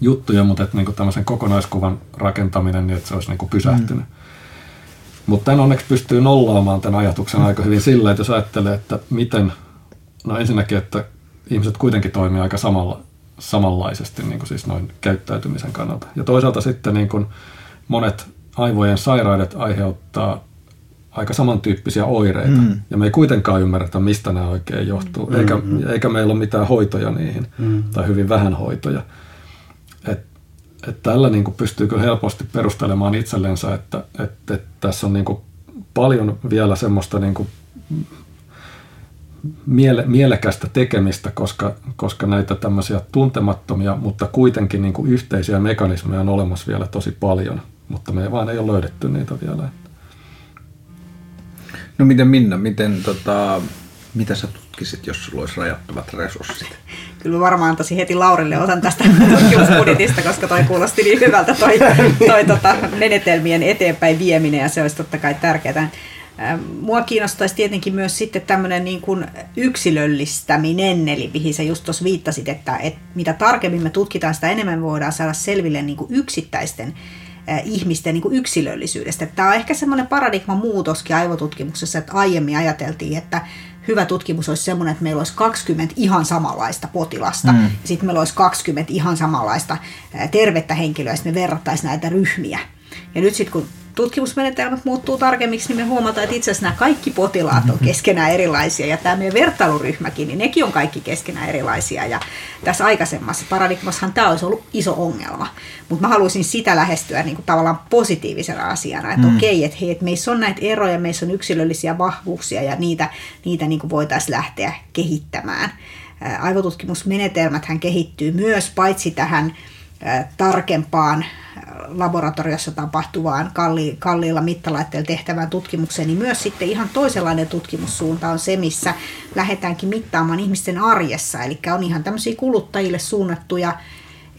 juttuja, mutta että niin kuin tämmöisen kokonaiskuvan rakentaminen, niin että se olisi niin kuin pysähtynyt. Mm. Mutta tämän onneksi pystyy nollaamaan tämän ajatuksen aika hyvin sillä, että jos ajattelee, että miten, no ensinnäkin, että ihmiset kuitenkin toimii aika samalla, samanlaisesti niin kuin siis noin käyttäytymisen kannalta. Ja toisaalta sitten niin kuin monet aivojen sairaudet aiheuttaa aika samantyyppisiä oireita. Mm. Ja me ei kuitenkaan ymmärretä, mistä nämä oikein johtuu. Mm. Eikä, mm. eikä meillä ole mitään hoitoja niihin, mm. tai hyvin vähän hoitoja. Et että tällä niin kuin pystyy kyllä helposti perustelemaan itsellensä, että, että, että tässä on niin kuin paljon vielä semmoista niin kuin miele, mielekästä tekemistä, koska, koska näitä tämmöisiä tuntemattomia, mutta kuitenkin niin kuin yhteisiä mekanismeja on olemassa vielä tosi paljon, mutta me ei vaan ei ole löydetty niitä vielä. No miten Minna, miten tota, mitä sä tutkisit, jos sulla olisi rajattomat resurssit? Kyllä varmaan antaisin heti Laurille osan tästä tutkimusbudjetista, koska toi kuulosti niin hyvältä toi, toi tota, menetelmien eteenpäin vieminen ja se olisi totta kai tärkeää. Mua kiinnostaisi tietenkin myös sitten tämmöinen niin kuin yksilöllistäminen, eli mihin sä just tuossa viittasit, että, että mitä tarkemmin me tutkitaan, sitä enemmän voidaan saada selville niin kuin yksittäisten ihmisten niin kuin yksilöllisyydestä. Tämä on ehkä semmoinen paradigman muutoskin aivotutkimuksessa, että aiemmin ajateltiin, että hyvä tutkimus olisi semmoinen, että meillä olisi 20 ihan samanlaista potilasta, mm. ja sitten meillä olisi 20 ihan samanlaista tervettä henkilöä, ja me verrattaisiin näitä ryhmiä. Ja nyt sitten kun tutkimusmenetelmät muuttuu tarkemmiksi, niin me huomataan, että itse asiassa nämä kaikki potilaat on keskenään erilaisia ja tämä meidän vertailuryhmäkin, niin nekin on kaikki keskenään erilaisia ja tässä aikaisemmassa paradigmassahan tämä olisi ollut iso ongelma, mutta mä haluaisin sitä lähestyä niin kuin tavallaan positiivisena asiana, että mm. okei, että, hei, että meissä on näitä eroja, meissä on yksilöllisiä vahvuuksia ja niitä, niitä niin kuin voitaisiin lähteä kehittämään. Aivotutkimusmenetelmät hän kehittyy myös paitsi tähän tarkempaan laboratoriossa tapahtuvaan kalli, kalliilla mittalaitteilla tehtävään tutkimukseen, niin myös sitten ihan toisenlainen tutkimussuunta on se, missä lähdetäänkin mittaamaan ihmisten arjessa. Eli on ihan tämmöisiä kuluttajille suunnattuja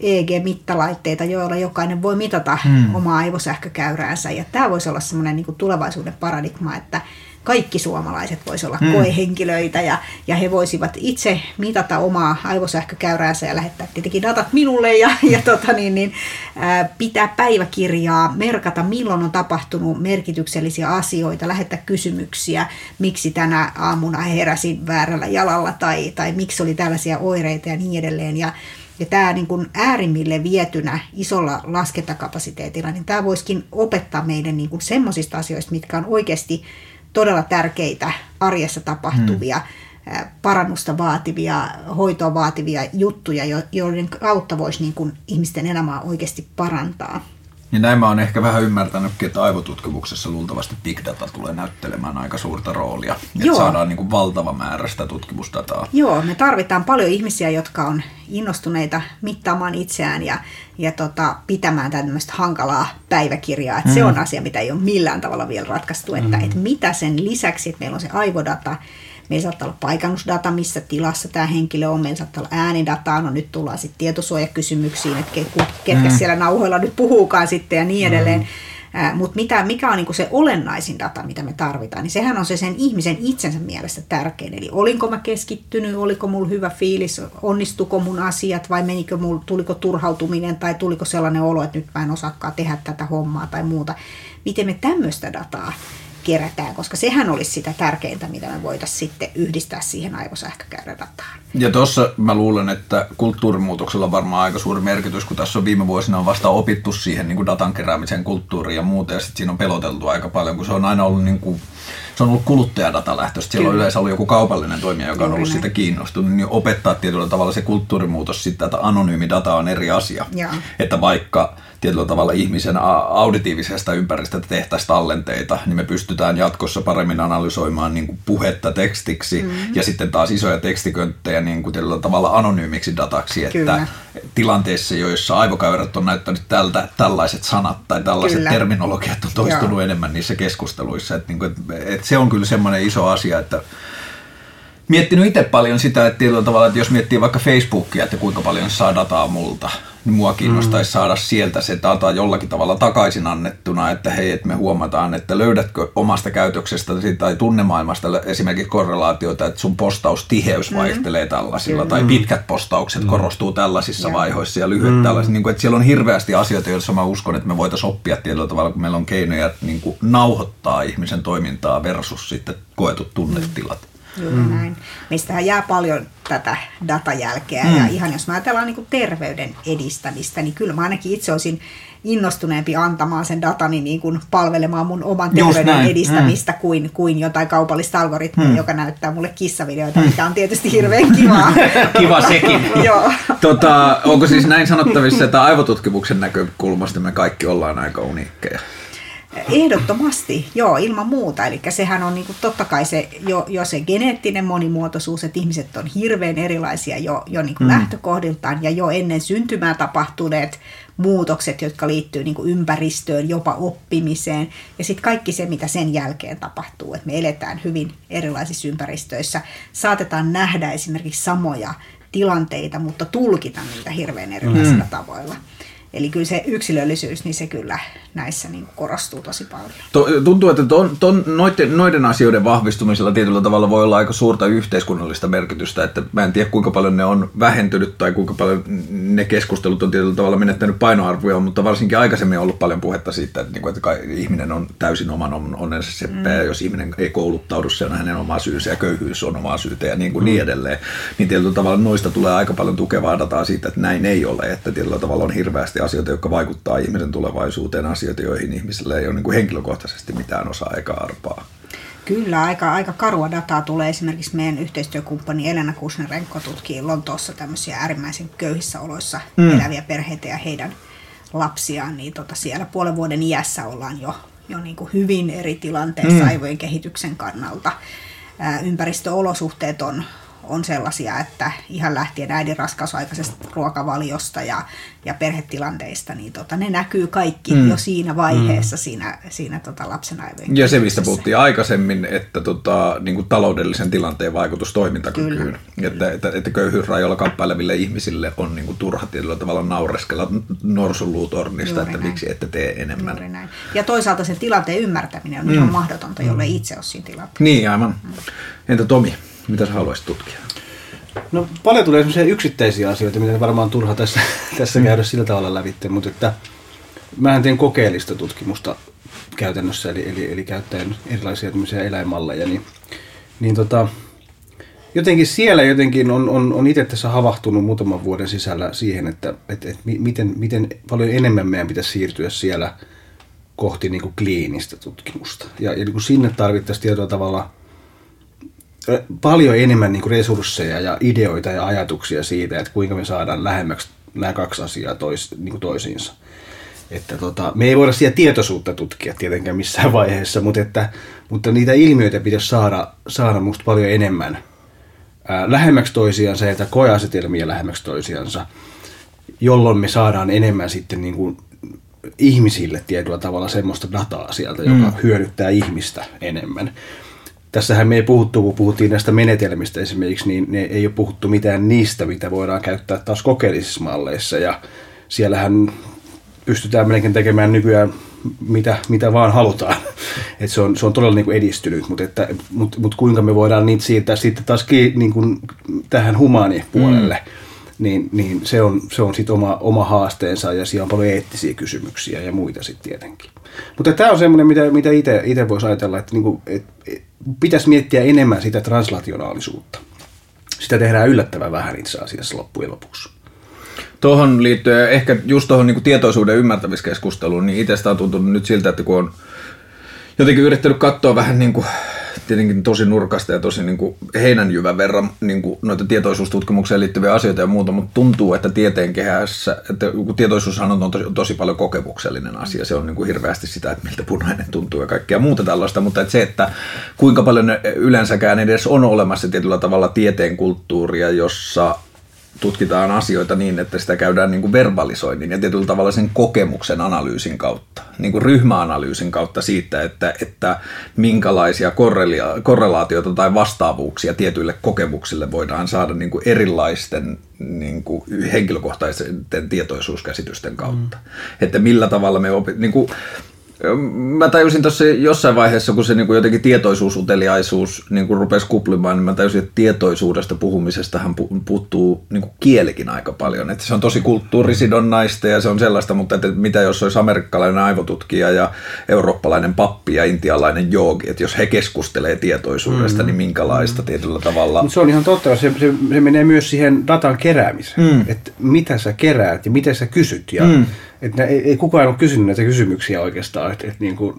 EEG-mittalaitteita, joilla jokainen voi mitata hmm. omaa aivosähkökäyräänsä. Ja tämä voisi olla semmoinen niin tulevaisuuden paradigma, että kaikki suomalaiset voisivat olla hmm. koehenkilöitä ja, ja he voisivat itse mitata omaa aivosähkökäyräänsä ja lähettää tietenkin datat minulle ja, ja tota niin, niin, ää, pitää päiväkirjaa, merkata milloin on tapahtunut merkityksellisiä asioita, lähettää kysymyksiä, miksi tänä aamuna heräsin väärällä jalalla tai, tai miksi oli tällaisia oireita ja niin edelleen. Ja, ja tämä niin kuin äärimmille vietynä isolla laskentakapasiteetilla, niin tämä voisikin opettaa meidän niin semmoisista asioista, mitkä on oikeasti todella tärkeitä arjessa tapahtuvia, hmm. parannusta vaativia, hoitoa vaativia juttuja, joiden kautta voisi niin kuin ihmisten elämää oikeasti parantaa. Ja näin mä oon ehkä vähän ymmärtänytkin, että aivotutkimuksessa luultavasti big data tulee näyttelemään aika suurta roolia. Että saadaan niin kuin valtava määrä sitä tutkimusdataa. Joo, me tarvitaan paljon ihmisiä, jotka on innostuneita mittaamaan itseään ja, ja tota, pitämään tämmöistä hankalaa päiväkirjaa. Että mm. Se on asia, mitä ei ole millään tavalla vielä ratkaistu. Että, mm. että mitä sen lisäksi, että meillä on se aivodata, Meillä saattaa olla paikannusdata, missä tilassa tämä henkilö on. Meillä saattaa olla äänidataa. No nyt tullaan sitten tietosuojakysymyksiin, että ketkä mm. siellä nauhoilla nyt puhuukaan sitten ja niin edelleen. Mm. Mutta mikä on niinku se olennaisin data, mitä me tarvitaan, niin sehän on se sen ihmisen itsensä mielestä tärkein. Eli olinko mä keskittynyt, oliko mulla hyvä fiilis, onnistuko mun asiat vai menikö mulla, tuliko turhautuminen tai tuliko sellainen olo, että nyt mä en osaakaan tehdä tätä hommaa tai muuta. Miten me tämmöistä dataa kerätään, koska sehän olisi sitä tärkeintä, mitä me voitaisiin sitten yhdistää siihen aivosähkökäyrädataan. Ja tuossa mä luulen, että kulttuurimuutoksella on varmaan aika suuri merkitys, kun tässä on viime vuosina on vasta opittu siihen niin kuin datan keräämisen kulttuuriin ja muuta, ja sitten siinä on peloteltu aika paljon, kun se on aina ollut niin kuin se on ollut kuluttajadatalähtöistä. Siellä on yleensä ollut joku kaupallinen toimija, joka on ollut siitä kiinnostunut, niin opettaa tietyllä tavalla se kulttuurimuutos sitten, että anonyymi data on eri asia. Ja. Että vaikka tietyllä tavalla ihmisen auditiivisesta ympäristöstä tehtäisiin tallenteita, niin me pystytään jatkossa paremmin analysoimaan niin kuin puhetta tekstiksi mm-hmm. ja sitten taas isoja tekstikönttejä niin kuin tietyllä tavalla anonyymiksi dataksi, että Kyllä. Tilanteissa, joissa aivokäyrät on näyttänyt tältä, tällaiset sanat tai tällaiset Kyllä. terminologiat on toistunut Joo. enemmän niissä keskusteluissa, että, niin kuin, että se on kyllä semmoinen iso asia, että miettinyt itse paljon sitä, että tietyllä tavalla, että jos miettii vaikka Facebookia, että kuinka paljon saa dataa multa, mua kiinnostaisi mm. saada sieltä se data jollakin tavalla takaisin annettuna, että hei, että me huomataan, että löydätkö omasta käytöksestä tai tunnemaailmasta esimerkiksi korrelaatioita, että sun postaustiheys mm. vaihtelee tällaisilla, mm. tai pitkät postaukset mm. korostuu tällaisissa yeah. vaihoissa ja lyhyet mm. tällaisissa, niin kuin, että siellä on hirveästi asioita, joissa mä uskon, että me voitaisiin oppia tietyllä tavalla, kun meillä on keinoja niin kuin nauhoittaa ihmisen toimintaa versus sitten koetut tunnetilat. Mm. Juuri mm. näin. Meistähän jää paljon tätä datajälkeä mm. ja ihan jos mä ajatellaan niin terveyden edistämistä, niin kyllä mä ainakin itse olisin innostuneempi antamaan sen datani niin kuin palvelemaan mun oman terveyden edistämistä mm. kuin, kuin jotain kaupallista algoritmia, mm. joka näyttää mulle kissavideoita, mm. mikä on tietysti hirveän kivaa. Kiva sekin. Joo. Tota, onko siis näin sanottavissa, että aivotutkimuksen näkökulmasta me kaikki ollaan aika uniikkeja? Ehdottomasti, joo, ilman muuta. Eli sehän on niin kuin, totta kai se, jo, jo se geneettinen monimuotoisuus, että ihmiset on hirveän erilaisia jo, jo niin kuin mm. lähtökohdiltaan ja jo ennen syntymää tapahtuneet muutokset, jotka liittyy niin kuin ympäristöön, jopa oppimiseen ja sitten kaikki se, mitä sen jälkeen tapahtuu. Että me eletään hyvin erilaisissa ympäristöissä. Saatetaan nähdä esimerkiksi samoja tilanteita, mutta tulkita niitä hirveän erilaisilla mm. tavoilla. Eli kyllä se yksilöllisyys, niin se kyllä näissä niin korostuu tosi paljon. Tuntuu, että ton, ton, noiden, noiden asioiden vahvistumisella tietyllä tavalla voi olla aika suurta yhteiskunnallista merkitystä, että mä en tiedä kuinka paljon ne on vähentynyt tai kuinka paljon ne keskustelut on tietyllä tavalla menettänyt painoarvoja, mutta varsinkin aikaisemmin on ollut paljon puhetta siitä, että, niin että ihminen on täysin oman onnensa seppä mm. ja jos ihminen ei kouluttaudu, se on hänen oma syynsä ja köyhyys on oma syytä ja niin, kuin mm. niin edelleen, niin tietyllä tavalla noista tulee aika paljon tukevaa dataa siitä, että näin ei ole, että tietyllä tavalla on hirveästi asioita, jotka vaikuttaa ihmisen tulevaisuuteen, asioita, joihin ihmisille ei ole niin kuin henkilökohtaisesti mitään osaa eikä arpaa. Kyllä, aika, aika karua dataa tulee. Esimerkiksi meidän yhteistyökumppani Elena Kusnerenko tutkii Lontoossa tämmöisiä äärimmäisen köyhissä oloissa mm. eläviä perheitä ja heidän lapsiaan, niin tota siellä puolen vuoden iässä ollaan jo, jo niin kuin hyvin eri tilanteessa mm. aivojen kehityksen kannalta. Ää, ympäristöolosuhteet on, on sellaisia, että ihan lähtien äidin raskausaikaisesta ruokavaliosta ja, ja perhetilanteista, niin tota, ne näkyy kaikki mm. jo siinä vaiheessa mm. siinä, siinä tota lapsen aivojen Ja se, mistä puhuttiin aikaisemmin, että tota, niin kuin taloudellisen tilanteen vaikutus toimintakykyyn. Että, että, että köyhyysrajoilla kamppaileville ihmisille on niin kuin turha tietyllä tavalla naureskella norsunluutornista, että näin. miksi ette tee enemmän. Juuri näin. Ja toisaalta sen tilanteen ymmärtäminen on mm. ihan mahdotonta, jolle mm. itse ole siinä tilanteessa. Niin, aivan. Mm. Entä Tomi? Mitä sä haluaisit tutkia? No paljon tulee sellaisia yksittäisiä asioita, mitä varmaan turha tässä, tässä käydä sillä tavalla lävitte, mutta että mähän teen kokeellista tutkimusta käytännössä, eli, eli, eli käyttäen erilaisia eläinmalleja, niin, niin tota, jotenkin siellä jotenkin on, on, on itse tässä havahtunut muutaman vuoden sisällä siihen, että et, et miten, miten paljon enemmän meidän pitäisi siirtyä siellä kohti niin kuin kliinistä tutkimusta. Ja, ja niin kuin sinne tarvittaisiin tietyllä tavalla – paljon enemmän niin kuin resursseja ja ideoita ja ajatuksia siitä, että kuinka me saadaan lähemmäksi nämä kaksi asiaa tois, niin kuin toisiinsa. Että tota, me ei voida siellä tietoisuutta tutkia tietenkään missään vaiheessa, mutta, että, mutta niitä ilmiöitä pitäisi saada, saada musta paljon enemmän ää, lähemmäksi toisiansa ja koeasetelmia lähemmäksi toisiansa, jolloin me saadaan enemmän sitten niin kuin ihmisille tietyllä tavalla semmoista dataa sieltä, joka mm. hyödyttää ihmistä enemmän tässähän me ei puhuttu, kun puhuttiin näistä menetelmistä esimerkiksi, niin ne ei ole puhuttu mitään niistä, mitä voidaan käyttää taas kokeellisissa malleissa. Ja siellähän pystytään melkein tekemään nykyään mitä, mitä vaan halutaan. Et se, on, se on todella niin kuin edistynyt, mutta, että, mutta, mutta kuinka me voidaan niitä siirtää sitten taas niin kuin tähän humaanipuolelle, mm. Niin, niin se on, se on sitten oma, oma haasteensa ja siellä on paljon eettisiä kysymyksiä ja muita sitten tietenkin. Mutta tämä on semmoinen, mitä, mitä itse voisi ajatella, että, niin kuin, että pitäisi miettiä enemmän sitä translationaalisuutta. Sitä tehdään yllättävän vähän itse asiassa loppujen lopuksi. Tuohon liittyen, ehkä just tuohon niin tietoisuuden ymmärtämiskeskusteluun, niin itsestä on tuntunut nyt siltä, että kun on jotenkin yrittänyt katsoa vähän niin kuin tietenkin tosi nurkasta ja tosi niin kuin heinänjyvän verran niin kuin noita tietoisuustutkimukseen liittyviä asioita ja muuta, mutta tuntuu, että tieteen kehässä, että tietoisuushan on tosi, tosi paljon kokemuksellinen asia, se on niin kuin hirveästi sitä, että miltä punainen tuntuu ja kaikkea muuta tällaista, mutta että se, että kuinka paljon yleensäkään edes on olemassa tietyllä tavalla tieteen kulttuuria, jossa tutkitaan asioita niin, että sitä käydään niin kuin verbalisoinnin ja tietyllä tavalla sen kokemuksen analyysin kautta, niin kuin ryhmäanalyysin kautta siitä, että, että minkälaisia korrelaatioita tai vastaavuuksia tietyille kokemuksille voidaan saada niin kuin erilaisten niin kuin henkilökohtaisten tietoisuuskäsitysten kautta. Mm. Että millä tavalla me opit, niin kuin, Mä tajusin tuossa jossain vaiheessa, kun se niin kuin jotenkin tietoisuusuteliaisuus niin kuin rupesi kuplimaan, niin mä tajusin, että tietoisuudesta puhumisestahan puuttuu niin kuin kielikin aika paljon. Että se on tosi kulttuurisidonnaista ja se on sellaista, mutta että mitä jos olisi amerikkalainen aivotutkija ja eurooppalainen pappi ja intialainen joogi, että jos he keskustelee tietoisuudesta, mm. niin minkälaista mm. tietyllä tavalla. Mutta se on ihan totta, se, se, se menee myös siihen datan keräämiseen, mm. että mitä sä keräät ja miten sä kysyt ja mm että ei, ei kukaan ole kysynyt näitä kysymyksiä oikeastaan, että, että, niin kuin,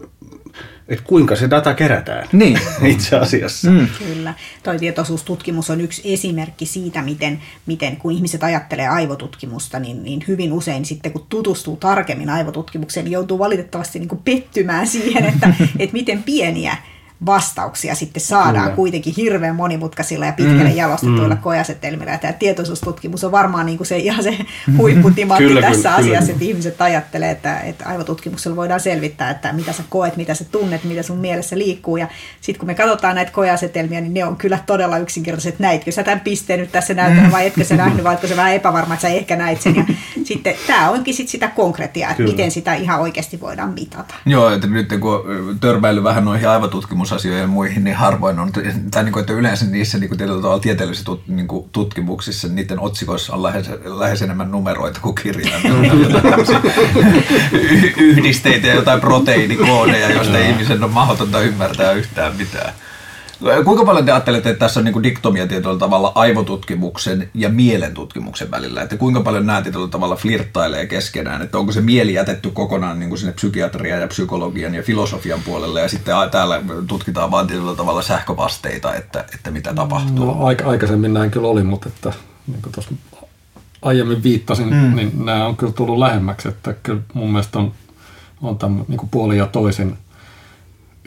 että kuinka se data kerätään niin. itse asiassa. Mm. Kyllä. Toi tietoisuustutkimus on yksi esimerkki siitä, miten, miten kun ihmiset ajattelee aivotutkimusta, niin, niin hyvin usein sitten kun tutustuu tarkemmin aivotutkimukseen, niin joutuu valitettavasti niin kuin pettymään siihen, että, että miten pieniä vastauksia sitten saadaan Kyllä. kuitenkin hirveän monimutkaisilla ja pitkälle mm. jalostetuilla mm. kojasetelmillä. Ja tämä tietoisuustutkimus on varmaan niin kuin se, ihan se huipputimantti kyllä, tässä kyllä, asiassa, kyllä. että ihmiset ajattelee, että, että aivotutkimuksella voidaan selvittää, että mitä sä koet, mitä sä tunnet, mitä sun mielessä liikkuu. Ja sitten kun me katsotaan näitä kojasetelmiä, niin ne on kyllä todella yksinkertaiset. Näitkö sä tämän pisteen nyt tässä näytön vai etkö sä nähnyt, vai sä vähän epävarma, että sä ehkä näit sen. Ja sitten tämä onkin sitten sitä konkretiaa, että kyllä. miten sitä ihan oikeasti voidaan mitata. Joo, että nyt kun törmäily vähän noihin aivotutkimusasioihin ja muihin, niin harvoin on, tai niin kuin, että yleensä niissä niin kuin tietyllä tavalla tieteellisissä tut, niin kuin tutkimuksissa niiden otsikoissa on lähes, lähes enemmän numeroita kuin kirjaimia. yhdisteitä ja jotain proteiinikoodeja, joista ihmisen on mahdotonta ymmärtää yhtään mitään. Kuinka paljon te ajattelette, että tässä on niin diktomia tietyllä tavalla aivotutkimuksen ja mielentutkimuksen välillä? Että kuinka paljon nämä tietyllä tavalla flirttailee keskenään? Että onko se mieli jätetty kokonaan niin kuin sinne psykiatrian ja psykologian ja filosofian puolelle ja sitten täällä tutkitaan vain tietyllä tavalla sähkövasteita, että, että mitä tapahtuu? No, aikaisemmin näin kyllä oli, mutta että, niin kuin tuossa aiemmin viittasin, mm. niin nämä on kyllä tullut lähemmäksi. Että kyllä mun mielestä on, on tämän niin kuin puoli ja toisin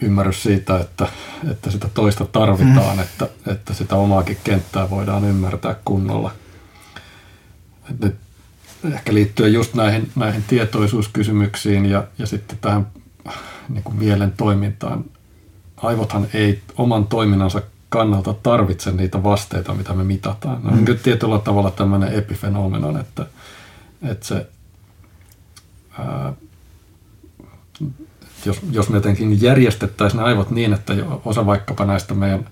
ymmärrys siitä, että, että sitä toista tarvitaan, mm. että, että sitä omaakin kenttää voidaan ymmärtää kunnolla. Et ehkä liittyen just näihin, näihin tietoisuuskysymyksiin ja, ja sitten tähän niin kuin mielen toimintaan. Aivothan ei oman toiminnansa kannalta tarvitse niitä vasteita, mitä me mitataan. Ne on mm. tietyllä tavalla tämmöinen epifenomenon, että, että se ää, jos, jos me jotenkin järjestettäisiin ne aivot niin, että osa vaikkapa näistä meidän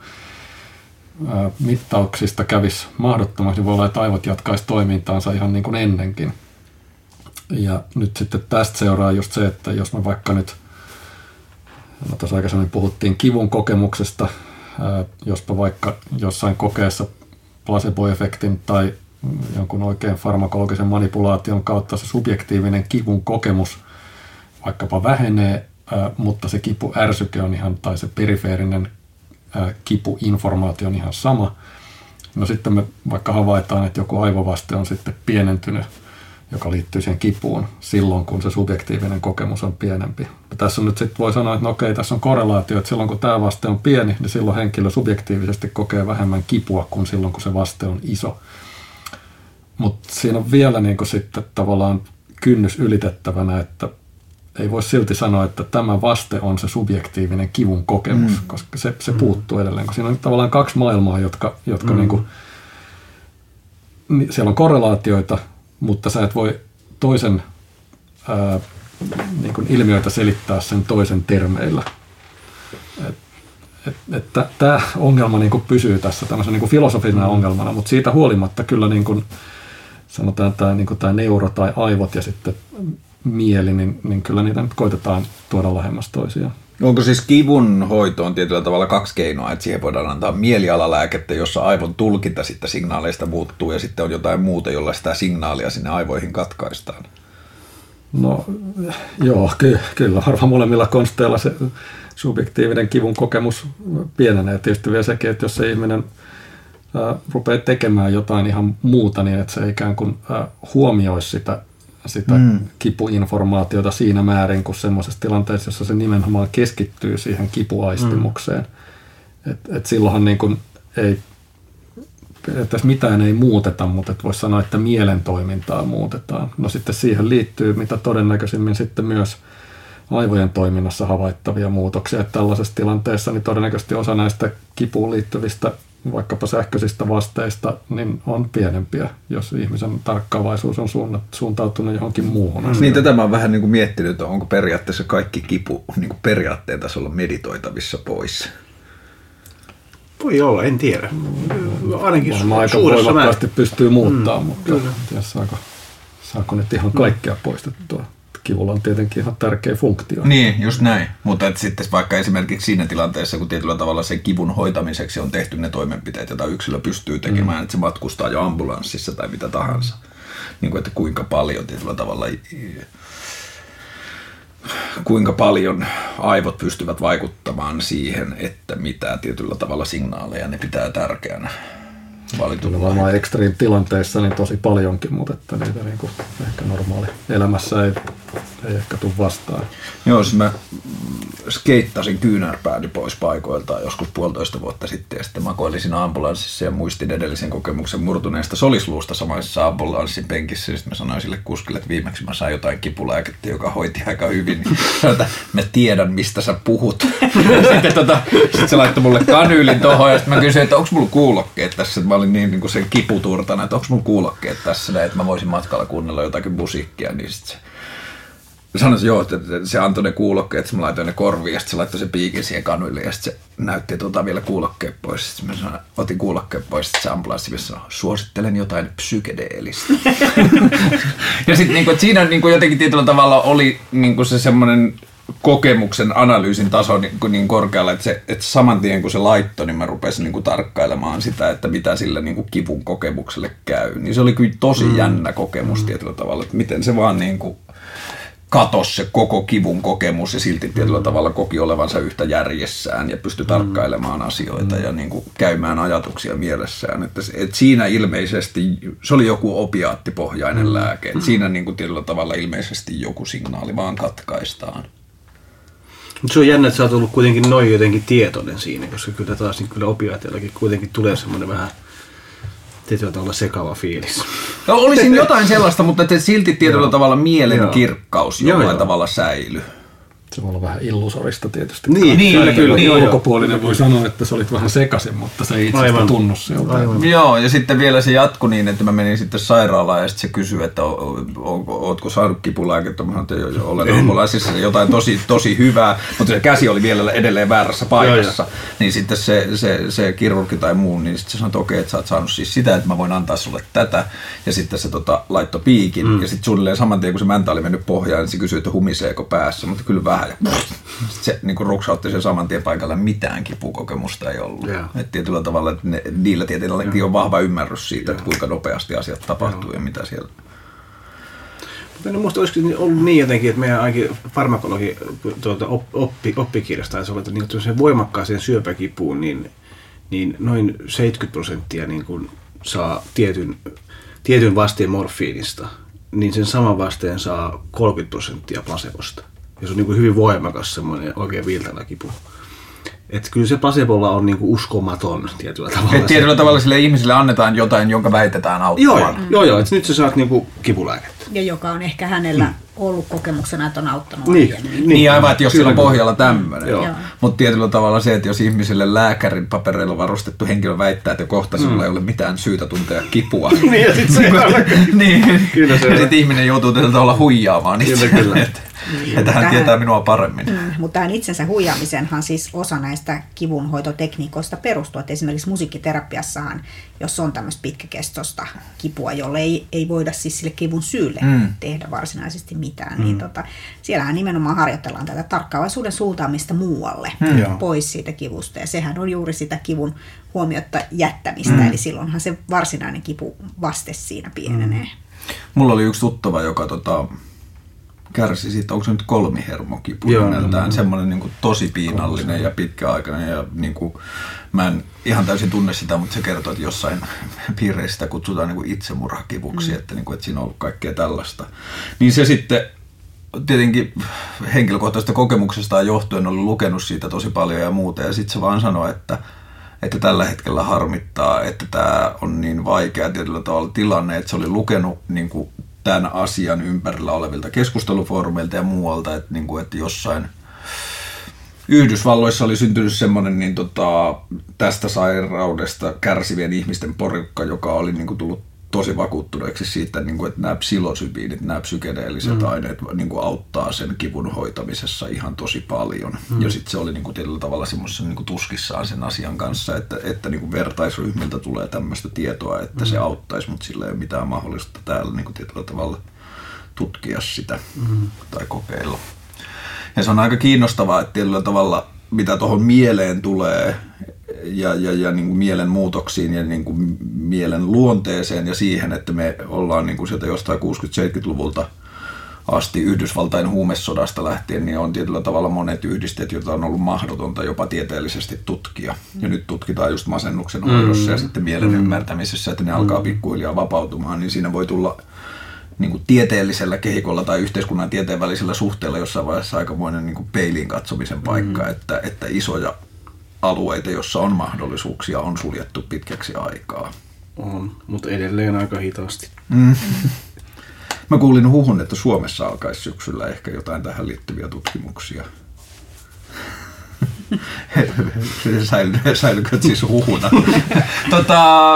mittauksista kävisi mahdottomaksi, niin voi olla, että aivot jatkaisi toimintaansa ihan niin kuin ennenkin. Ja nyt sitten tästä seuraa just se, että jos me vaikka nyt, no tuossa aikaisemmin puhuttiin kivun kokemuksesta, jospa vaikka jossain kokeessa placebo-efektin tai jonkun oikein farmakologisen manipulaation kautta se subjektiivinen kivun kokemus vaikkapa vähenee, mutta se kipuärsyke on ihan, tai se perifeerinen kipuinformaatio on ihan sama. No sitten me vaikka havaitaan, että joku aivovaste on sitten pienentynyt, joka liittyy siihen kipuun silloin, kun se subjektiivinen kokemus on pienempi. Ja tässä on nyt sitten voi sanoa, että no okei, tässä on korrelaatio, että silloin kun tämä vaste on pieni, niin silloin henkilö subjektiivisesti kokee vähemmän kipua kuin silloin, kun se vaste on iso. Mutta siinä on vielä niin sitten tavallaan kynnys ylitettävänä, että ei voi silti sanoa, että tämä vaste on se subjektiivinen kivun kokemus, mm. koska se, se mm. puuttuu edelleen. Kun siinä on tavallaan kaksi maailmaa, jotka, jotka mm. niin kuin, siellä on korrelaatioita, mutta sä et voi toisen ää, niin kuin ilmiöitä selittää sen toisen termeillä. Et, et, et tämä ongelma niin kuin pysyy tässä tämmöisen niin kuin filosofisena mm. ongelmana, mutta siitä huolimatta kyllä niin kuin, sanotaan tämä, niin kuin tämä neuro tai aivot ja sitten mieli, niin, niin kyllä niitä nyt koitetaan tuoda lähemmäs toisiaan. Onko siis kivun hoitoon tietyllä tavalla kaksi keinoa, että siihen voidaan antaa mielialalääkettä, jossa aivon tulkinta sitten signaaleista muuttuu ja sitten on jotain muuta, jolla sitä signaalia sinne aivoihin katkaistaan? No joo, ky- kyllä varmaan molemmilla konsteilla se subjektiivinen kivun kokemus pienenee. Tietysti vielä sekin, että jos se ihminen äh, rupeaa tekemään jotain ihan muuta, niin että se ikään kuin äh, huomioisi sitä sitä mm. kipuinformaatiota siinä määrin kuin semmoisessa tilanteessa, jossa se nimenomaan keskittyy siihen kipuaistimukseen. Mm. Et, et silloinhan niin kuin ei, että mitään ei muuteta, mutta et voisi sanoa, että mielen toimintaa muutetaan. No sitten siihen liittyy mitä todennäköisimmin sitten myös aivojen toiminnassa havaittavia muutoksia. Että tällaisessa tilanteessa niin todennäköisesti osa näistä kipuun liittyvistä vaikkapa sähköisistä vasteista, niin on pienempiä, jos ihmisen tarkkaavaisuus on suuntautunut johonkin muuhun mm. Niin tätä mä oon vähän niin kuin miettinyt, että onko periaatteessa kaikki kipu niin kuin periaatteen tasolla meditoitavissa pois. Voi olla, en tiedä. Ainakin Varmaan aika voimakkaasti pystyy muuttaa, mm, mutta tiedä, saako, saako nyt ihan kaikkea poistettua kivulla on tietenkin ihan tärkeä funktio. Niin, just näin. Mutta et sitten vaikka esimerkiksi siinä tilanteessa, kun tietyllä tavalla sen kivun hoitamiseksi on tehty ne toimenpiteet, joita yksilö pystyy tekemään, mm. että se matkustaa jo ambulanssissa tai mitä tahansa. Niin kuin, että kuinka paljon tietyllä tavalla kuinka paljon aivot pystyvät vaikuttamaan siihen, että mitä tietyllä tavalla signaaleja ne pitää tärkeänä valitulla. Varmaan ekstriim tilanteissa niin tosi paljonkin, mutta että niitä niin kuin ehkä normaali elämässä ei ei ehkä tule vastaan. Joo, siis mä skeittasin kyynärpääni pois paikoiltaan joskus puolitoista vuotta sitten ja sitten makoilin siinä ambulanssissa ja muistin edellisen kokemuksen murtuneesta solisluusta samaisessa ambulanssin penkissä. Sitten mä sanoin sille kuskille, että viimeksi mä sain jotain kipulääkettä, joka hoiti aika hyvin. Niin sanoin, mä tiedän, mistä sä puhut. sitten, tota, sitten se laittoi mulle kanyylin tuohon ja sitten mä kysyin, että onko mulla kuulokkeet tässä. Mä olin niin, niin kuin sen kiputurtana, että onko mulla kuulokkeet tässä, että mä voisin matkalla kuunnella jotakin musiikkia. Niin sitten se sanoin, että joo, että se antoi ne kuulokkeet, että mä laitoin ne korviin ja sitten se laittoi se piikin siihen kanuille ja sitten se näytti tuota vielä kuulokkeet pois. Sitten mä sanoin, otin kuulokkeet pois, sitten se ambulanssi sanoi, suosittelen jotain psykedeellistä. ja sitten niin siinä niin kuin jotenkin tietyllä tavalla oli niin kuin se semmoinen kokemuksen analyysin taso niin, niin korkealla, että, se, että saman tien kun se laittoi, niin mä rupesin niin kuin tarkkailemaan sitä, että mitä sille niin kuin kivun kokemukselle käy. Niin se oli kyllä tosi mm. jännä kokemus mm. tietyllä tavalla, että miten se vaan niin kuin katos se koko kivun kokemus ja silti tietyllä mm. tavalla koki olevansa yhtä järjessään ja pystyi mm. tarkkailemaan asioita mm. ja niin kuin käymään ajatuksia mielessään. Että, että siinä ilmeisesti, se oli joku opiaattipohjainen mm. lääke, että siinä niin kuin tietyllä tavalla ilmeisesti joku signaali vaan katkaistaan. Mutta se on jännä, että sä oot ollut kuitenkin noin jotenkin tietoinen siinä, koska kyllä taas niin kyllä opiaattillakin kuitenkin tulee semmoinen vähän – tietyllä tavalla sekava fiilis. No olisin jotain sellaista, mutta silti tietyllä tavalla mielen kirkkaus jollain tavalla säilyy. Se voi olla vähän illusorista tietysti. Niin, niin kyllä, kyllä. Niin, ulkopuolinen voi sanoa, että se olit vähän sekaisin, mutta se ei itse asiassa tunnu sieltä. Joo, ja sitten vielä se jatkui niin, että mä menin sitten sairaalaan ja sitten se kysyi, että ootko saanut kipulääkettä. Mä sanoin, että olen ambulansissa jotain tosi, tosi hyvää, mutta se käsi oli vielä edelleen väärässä paikassa. Joo, niin sitten se, se, se kirurgi tai muu, niin sitten se sanoi, että okei, että sä oot saanut siis sitä, että mä voin antaa sulle tätä. Ja sitten se tota, laittoi piikin. Mm. Ja sitten suunnilleen saman tien, kun se mäntä oli mennyt pohjaan, niin se kysyi, että humiseeko päässä. Mutta kyllä vähän ja se niin kuin ruksautti sen saman tien paikalla, mitään kipukokemusta ei ollut. Yeah. Et tietyllä tavalla, että ne, niillä tietenkin on vahva ymmärrys siitä, yeah. että kuinka nopeasti asiat tapahtuu yeah. ja mitä siellä mutta en muista, olisiko ollut niin jotenkin, että meidän ainakin farmakologi tuota, oppi, oppikirjasta taisi olla, että niin voimakkaaseen syöpäkipuun, niin, niin noin 70 prosenttia niin kuin saa tietyn, tietyn vasteen morfiinista, niin sen saman vasteen saa 30 prosenttia placebosta. Ja se on niin kuin hyvin voimakas semmoinen oikein viiltävä kipu. Että kyllä se placebolla on niinku uskomaton tietyllä tavalla. Et tietyllä tavalla sille ihmisille annetaan jotain, jonka väitetään auttamaan. Joo, mm. joo, joo että nyt sä saat niinku kipulääkettä. Ja joka on ehkä hänellä mm. ollut kokemuksena, että on auttanut niin, niin, niin aivan, että jos sillä on pohjalla tämmöinen. Mm. Mutta tietyllä tavalla se, että jos ihmiselle lääkärin papereilla varustettu henkilö väittää, että kohta mm. ei ole mitään syytä tuntea kipua. niin, ja sitten se niin, kyllä se ja sitten ihminen joutuu tietyllä tavalla huijaamaan itse. Kyllä, kyllä. Mm. Että hän tähän, tietää minua paremmin. Mm, mutta tähän itsensä huijaamisenhan siis osa näistä kivunhoitotekniikoista perustuu. Että esimerkiksi musiikkiterapiassahan, jos on tämmöistä pitkäkestosta kipua, jolle ei, ei voida siis sille kivun syylle mm. tehdä varsinaisesti mitään, niin mm. niin tota, siellähän nimenomaan harjoitellaan tätä tarkkaavaisuuden suuntaamista muualle mm. pois siitä kivusta. Ja sehän on juuri sitä kivun huomiota jättämistä, mm. eli silloinhan se varsinainen kipu vaste siinä pienenee. Mm. Mulla oli yksi tuttava, joka tota, kärsi siitä, onko se nyt kolmihermokipu nimeltään, semmoinen niin tosi piinallinen ja pitkäaikainen ja niin kuin, mä en ihan täysin tunne sitä, mutta se kertoo, että jossain piireissä sitä kutsutaan niin kuin itsemurhakivuksi, mm. että, niin kuin, että siinä on ollut kaikkea tällaista. Niin se sitten tietenkin henkilökohtaisesta kokemuksesta johtuen oli lukenut siitä tosi paljon ja muuta ja sitten se vaan sanoi, että että tällä hetkellä harmittaa, että tämä on niin vaikea tietyllä tavalla tilanne, että se oli lukenut niin kuin tämän asian ympärillä olevilta keskustelufoorumeilta ja muualta, että, niin kuin, että jossain Yhdysvalloissa oli syntynyt semmoinen niin tota, tästä sairaudesta kärsivien ihmisten porukka, joka oli niin kuin, tullut tosi vakuuttuneeksi siitä, niin kuin, että nämä psilosybiinit, nämä psykedeelliset mm. aineet niin kuin, auttaa sen kivun hoitamisessa ihan tosi paljon. Mm. Ja sitten se oli niin kuin, tietyllä tavalla semmoisessa niin kuin, tuskissaan sen asian kanssa, että, että niin kuin, vertaisryhmiltä tulee tämmöistä tietoa, että mm. se auttaisi, mutta sillä ei ole mitään mahdollista täällä niin kuin, tietyllä tavalla tutkia sitä mm. tai kokeilla. Ja se on aika kiinnostavaa, että tietyllä tavalla mitä tuohon mieleen tulee, ja, ja, ja niin kuin mielen muutoksiin ja niin kuin mielen luonteeseen ja siihen, että me ollaan niin kuin sieltä jostain 60-70-luvulta asti Yhdysvaltain huumesodasta lähtien, niin on tietyllä tavalla monet yhdisteet, joita on ollut mahdotonta jopa tieteellisesti tutkia. Ja nyt tutkitaan just masennuksen hoidossa mm. ja sitten mielen mm. ymmärtämisessä, että ne alkaa pikkuhiljaa vapautumaan, niin siinä voi tulla niin kuin tieteellisellä kehikolla tai yhteiskunnan tieteen välisellä suhteella jossain vaiheessa aikamoinen niin kuin peiliin katsomisen paikka, mm. että, että isoja alueita, jossa on mahdollisuuksia, on suljettu pitkäksi aikaa. On, mutta edelleen aika hitaasti. Mm. Mä kuulin huhun, että Suomessa alkaisi syksyllä ehkä jotain tähän liittyviä tutkimuksia. Säilykö siis huhuna? tota,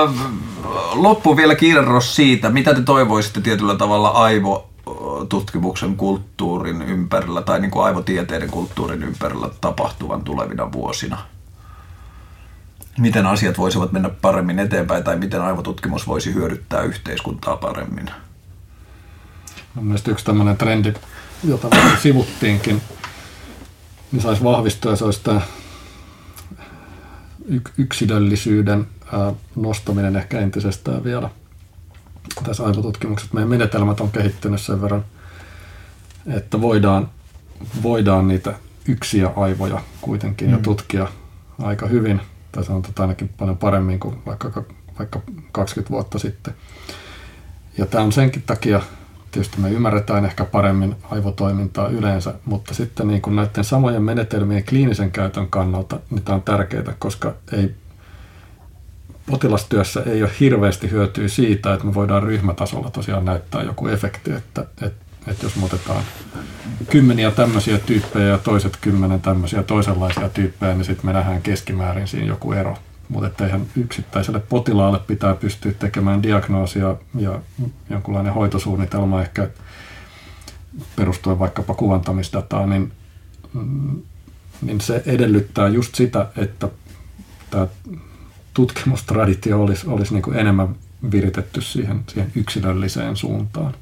loppu vielä kierros siitä, mitä te toivoisitte tietyllä tavalla aivotutkimuksen kulttuurin ympärillä tai niin kuin aivotieteiden kulttuurin ympärillä tapahtuvan tulevina vuosina? Miten asiat voisivat mennä paremmin eteenpäin tai miten aivotutkimus voisi hyödyttää yhteiskuntaa paremmin? Mielestäni yksi tämmöinen trendi, jota sivuttiinkin, niin saisi vahvistua, se olisi tämä yksilöllisyyden nostaminen ehkä entisestään vielä tässä aivotutkimuksessa. Meidän menetelmät on kehittynyt sen verran, että voidaan, voidaan niitä yksiä aivoja kuitenkin mm. jo tutkia aika hyvin, tai sanotaan ainakin paljon paremmin kuin vaikka, vaikka 20 vuotta sitten. Ja tämä on senkin takia tietysti me ymmärretään ehkä paremmin aivotoimintaa yleensä, mutta sitten niin kuin näiden samojen menetelmien kliinisen käytön kannalta niin tämä on tärkeää, koska ei, potilastyössä ei ole hirveästi hyötyä siitä, että me voidaan ryhmätasolla tosiaan näyttää joku efekti, että, että, että jos me otetaan kymmeniä tämmöisiä tyyppejä ja toiset kymmenen tämmöisiä toisenlaisia tyyppejä, niin sitten me nähdään keskimäärin siinä joku ero mutta eihän yksittäiselle potilaalle pitää pystyä tekemään diagnoosia ja jonkunlainen hoitosuunnitelma ehkä perustuen vaikkapa kuvantamisdataan, niin, niin se edellyttää just sitä, että tämä tutkimustraditio olisi, olisi niin kuin enemmän viritetty siihen, siihen yksilölliseen suuntaan.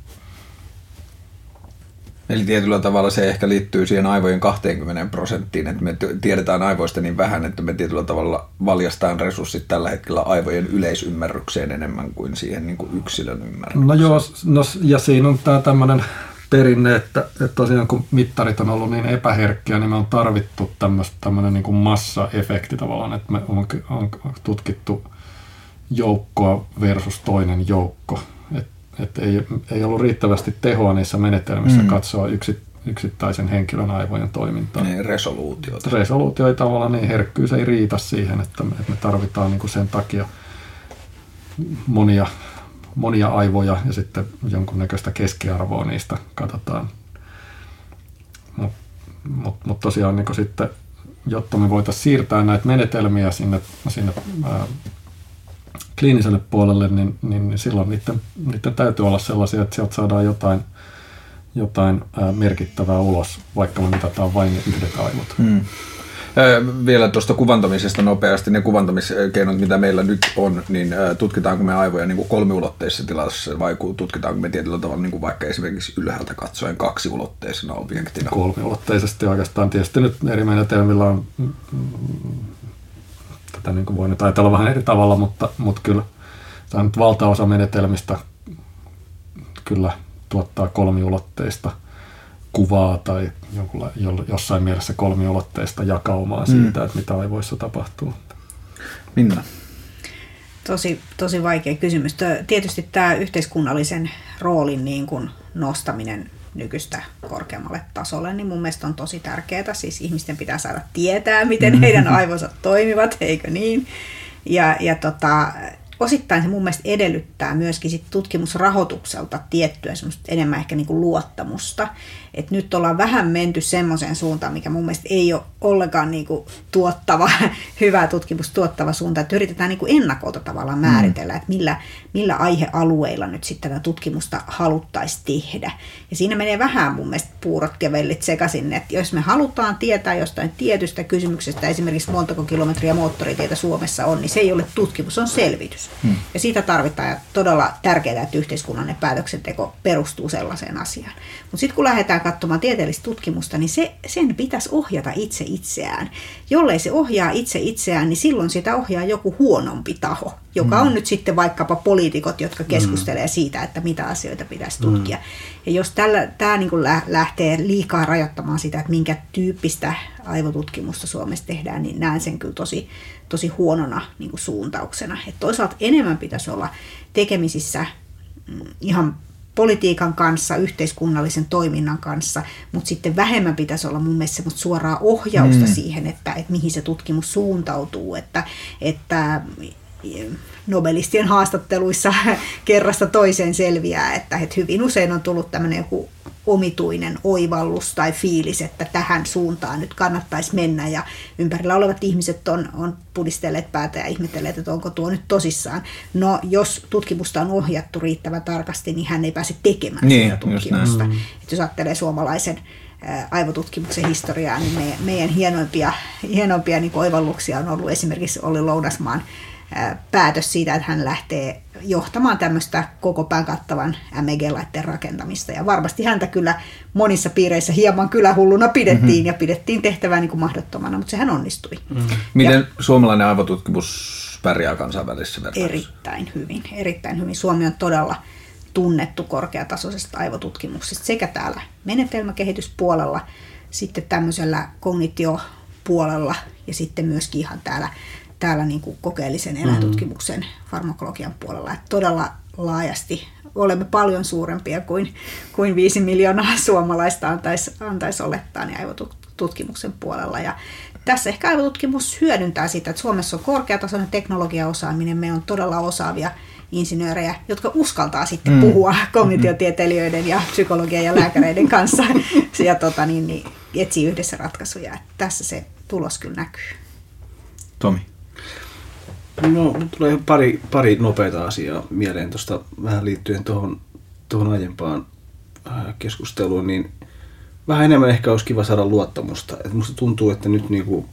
Eli tietyllä tavalla se ehkä liittyy siihen aivojen 20 prosenttiin, että me tiedetään aivoista niin vähän, että me tietyllä tavalla valjastaan resurssit tällä hetkellä aivojen yleisymmärrykseen enemmän kuin siihen niin kuin yksilön ymmärrykseen. No joo, no, ja siinä on tämä tämmöinen perinne, että, että tosiaan kun mittarit on ollut niin epäherkkiä, niin me on tarvittu tämmöinen niin kuin massaefekti tavallaan, että me on, on tutkittu joukkoa versus toinen joukko että ei, ei ollut riittävästi tehoa niissä menetelmissä mm. katsoa yksi, yksittäisen henkilön aivojen toimintaa. Niin, resoluutiota. Resoluutio ei tavallaan, niin herkkyys ei riitä siihen, että me, että me tarvitaan niin kuin sen takia monia, monia aivoja ja sitten jonkunnäköistä keskiarvoa niistä katsotaan. Mutta mut, mut tosiaan niin sitten, jotta me voitaisiin siirtää näitä menetelmiä sinne, sinne ää, kliiniselle puolelle, niin, niin silloin niiden, niiden täytyy olla sellaisia, että sieltä saadaan jotain, jotain ää, merkittävää ulos, vaikka me mitataan vain ne yhdet aivot. Hmm. Vielä tuosta kuvantamisesta nopeasti, ne kuvantamiskeinot, mitä meillä nyt on, niin tutkitaanko me aivoja niin kuin kolmiulotteisessa tilassa vai tutkitaanko me tietyllä tavalla niin kuin vaikka esimerkiksi ylhäältä katsoen kaksiulotteisena objektina? Kolmiulotteisesti oikeastaan. Tietysti nyt eri menetelmillä on tätä niin kuin voi nyt ajatella vähän eri tavalla, mutta, mutta kyllä tämä nyt valtaosa menetelmistä kyllä tuottaa kolmiulotteista kuvaa tai jonkunla, jossain mielessä kolmiulotteista jakaumaa mm. siitä, että mitä aivoissa tapahtuu. Minna? Tosi, tosi vaikea kysymys. Tietysti tämä yhteiskunnallisen roolin niin kuin nostaminen nykyistä korkeammalle tasolle, niin mun mielestä on tosi tärkeää. Siis ihmisten pitää saada tietää, miten heidän aivonsa toimivat, eikö niin? Ja, ja tota, osittain se mun mielestä edellyttää myöskin sit tutkimusrahoitukselta tiettyä enemmän ehkä niinku luottamusta. Et nyt ollaan vähän menty semmoiseen suuntaan, mikä mun mielestä ei ole ollenkaan niinku tuottava, hyvä tutkimus tuottava suunta, että yritetään niinku ennakolta tavallaan määritellä, mm. että millä, millä aihealueilla nyt sitten tätä tutkimusta haluttaisiin tehdä. Ja siinä menee vähän mun mielestä puurot ja vellit sekaisin, että jos me halutaan tietää jostain tietystä kysymyksestä, esimerkiksi montako kilometriä moottoritietä Suomessa on, niin se ei ole tutkimus, se on selvitys. Hmm. Ja siitä tarvitaan todella tärkeää, että yhteiskunnallinen päätöksenteko perustuu sellaiseen asiaan. Mutta sitten kun lähdetään katsomaan tieteellistä tutkimusta, niin se, sen pitäisi ohjata itse itseään. Jollei se ohjaa itse itseään, niin silloin sitä ohjaa joku huonompi taho, joka hmm. on nyt sitten vaikkapa poliitikot, jotka hmm. keskustelee hmm. siitä, että mitä asioita pitäisi tutkia. Hmm. Ja jos tämä niin lähtee liikaa rajoittamaan sitä, että minkä tyyppistä aivotutkimusta Suomessa tehdään, niin näen sen kyllä tosi, tosi huonona niin kuin suuntauksena. Et toisaalta enemmän pitäisi olla tekemisissä mm, ihan politiikan kanssa, yhteiskunnallisen toiminnan kanssa, mutta sitten vähemmän pitäisi olla mun mielestä semmoista suoraa ohjausta mm. siihen, että, että mihin se tutkimus suuntautuu, että, että Nobelistien haastatteluissa kerrasta toiseen selviää, että, että hyvin usein on tullut tämmöinen joku omituinen oivallus tai fiilis, että tähän suuntaan nyt kannattaisi mennä ja ympärillä olevat ihmiset on, on pudistelleet päätä ja ihmetelleet, että onko tuo nyt tosissaan. No jos tutkimusta on ohjattu riittävän tarkasti, niin hän ei pääse tekemään niin, sitä tutkimusta. Mm. Että jos ajattelee suomalaisen aivotutkimuksen historiaa, niin meidän, meidän hienoimpia, hienoimpia niin oivalluksia on ollut esimerkiksi Olli Lounasmaan päätös siitä, että hän lähtee johtamaan tämmöistä koko pään kattavan MEG-laitteen rakentamista. Ja varmasti häntä kyllä monissa piireissä hieman kyllä hulluna pidettiin mm-hmm. ja pidettiin tehtävää niin kuin mahdottomana, mutta sehän onnistui. Mm. Miten ja, suomalainen aivotutkimus pärjää kansainvälisessä vertailussa? Erittäin hyvin, erittäin hyvin. Suomi on todella tunnettu korkeatasoisesta aivotutkimuksesta sekä täällä menetelmäkehityspuolella, sitten tämmöisellä kognitiopuolella ja sitten myöskin ihan täällä täällä niin kuin kokeellisen mm. eläintutkimuksen farmakologian puolella. Että todella laajasti olemme paljon suurempia kuin, kuin 5 miljoonaa suomalaista antaisi, antais olettaa niin aivotutkimuksen puolella. Ja tässä ehkä aivotutkimus hyödyntää sitä, että Suomessa on korkeatasoinen teknologiaosaaminen, meillä on todella osaavia insinöörejä, jotka uskaltaa sitten mm. puhua kognitiotieteilijöiden ja psykologian ja lääkäreiden kanssa ja tota, niin, niin, etsii yhdessä ratkaisuja. Että tässä se tulos kyllä näkyy. Tomi. No, tulee pari, pari nopeita asiaa mieleen tuosta vähän liittyen tuohon, tuohon aiempaan äh, keskusteluun, niin vähän enemmän ehkä olisi kiva saada luottamusta. Et musta tuntuu, että nyt niinku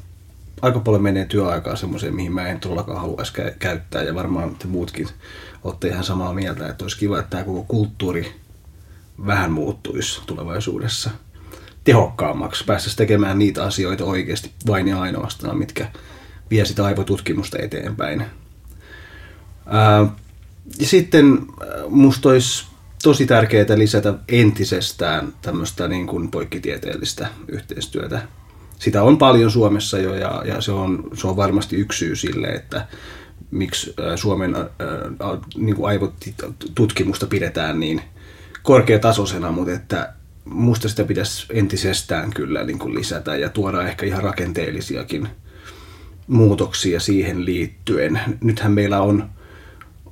aika paljon menee työaikaa semmoiseen, mihin mä en todellakaan haluaisi käyttää, ja varmaan te muutkin olette ihan samaa mieltä, että olisi kiva, että tämä koko kulttuuri vähän muuttuisi tulevaisuudessa tehokkaammaksi, päästäisiin tekemään niitä asioita oikeasti vain ja ainoastaan, mitkä vie sitä aivotutkimusta eteenpäin. Ää, ja sitten musta olisi tosi tärkeää lisätä entisestään tämmöistä niin kuin poikkitieteellistä yhteistyötä. Sitä on paljon Suomessa jo ja, ja se, on, se on varmasti yksi syy sille, että miksi Suomen ää, niin kuin aivotutkimusta pidetään niin korkeatasoisena, mutta että musta sitä pitäisi entisestään kyllä niin kuin lisätä ja tuoda ehkä ihan rakenteellisiakin muutoksia siihen liittyen. Nythän meillä on,